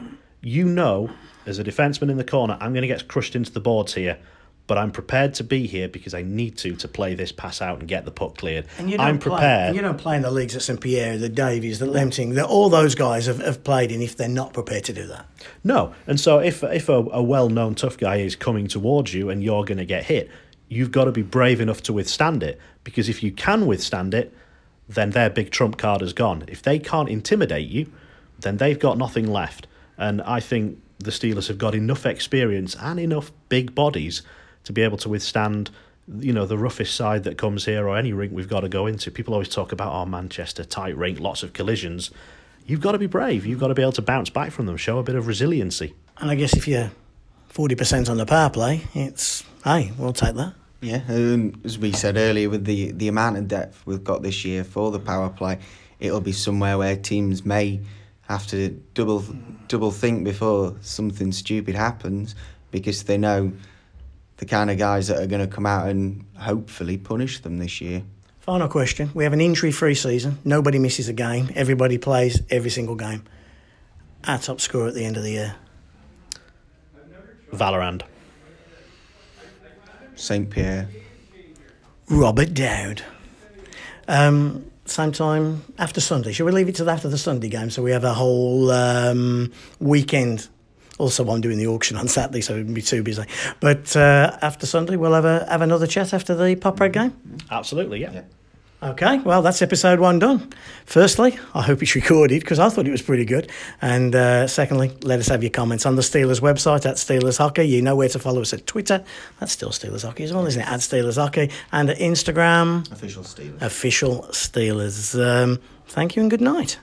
you know, as a defenseman in the corner, I'm going to get crushed into the boards here, but I'm prepared to be here because I need to to play this pass out and get the puck cleared. And you I'm prepared. Play, you don't play in the leagues at St Pierre, the Davies, the Lemting, that all those guys have, have played in if they're not prepared to do that. No, and so if if a, a well-known tough guy is coming towards you and you're going to get hit, you've got to be brave enough to withstand it because if you can withstand it, then their big trump card is gone. If they can't intimidate you, then they've got nothing left. And I think the Steelers have got enough experience and enough big bodies to be able to withstand, you know, the roughest side that comes here or any rink we've got to go into. People always talk about our oh, Manchester tight rink, lots of collisions. You've got to be brave. You've got to be able to bounce back from them, show a bit of resiliency. And I guess if you're forty percent on the power play, it's hey, we'll take that. Yeah, and as we said earlier, with the the amount of depth we've got this year for the power play, it'll be somewhere where teams may have to double double think before something stupid happens because they know the kind of guys that are going to come out and hopefully punish them this year. Final question. We have an injury free season. Nobody misses a game. Everybody plays every single game. Our top scorer at the end of the year. Vallerand. St. Pierre. Robert Dowd. Um, same time after Sunday. Shall we leave it till after the Sunday game so we have a whole um, weekend? Also, I'm doing the auction on Saturday, so it wouldn't be too busy. But uh, after Sunday, we'll have a have another chat after the pop red game. Absolutely, yeah. yeah. Okay, well, that's episode one done. Firstly, I hope it's recorded because I thought it was pretty good. And uh, secondly, let us have your comments on the Steelers website at Steelers Hockey. You know where to follow us at Twitter. That's still Steelers Hockey as well, isn't it? At Steelers Hockey. And at Instagram. Official Steelers. Official Steelers. Um, thank you and good night.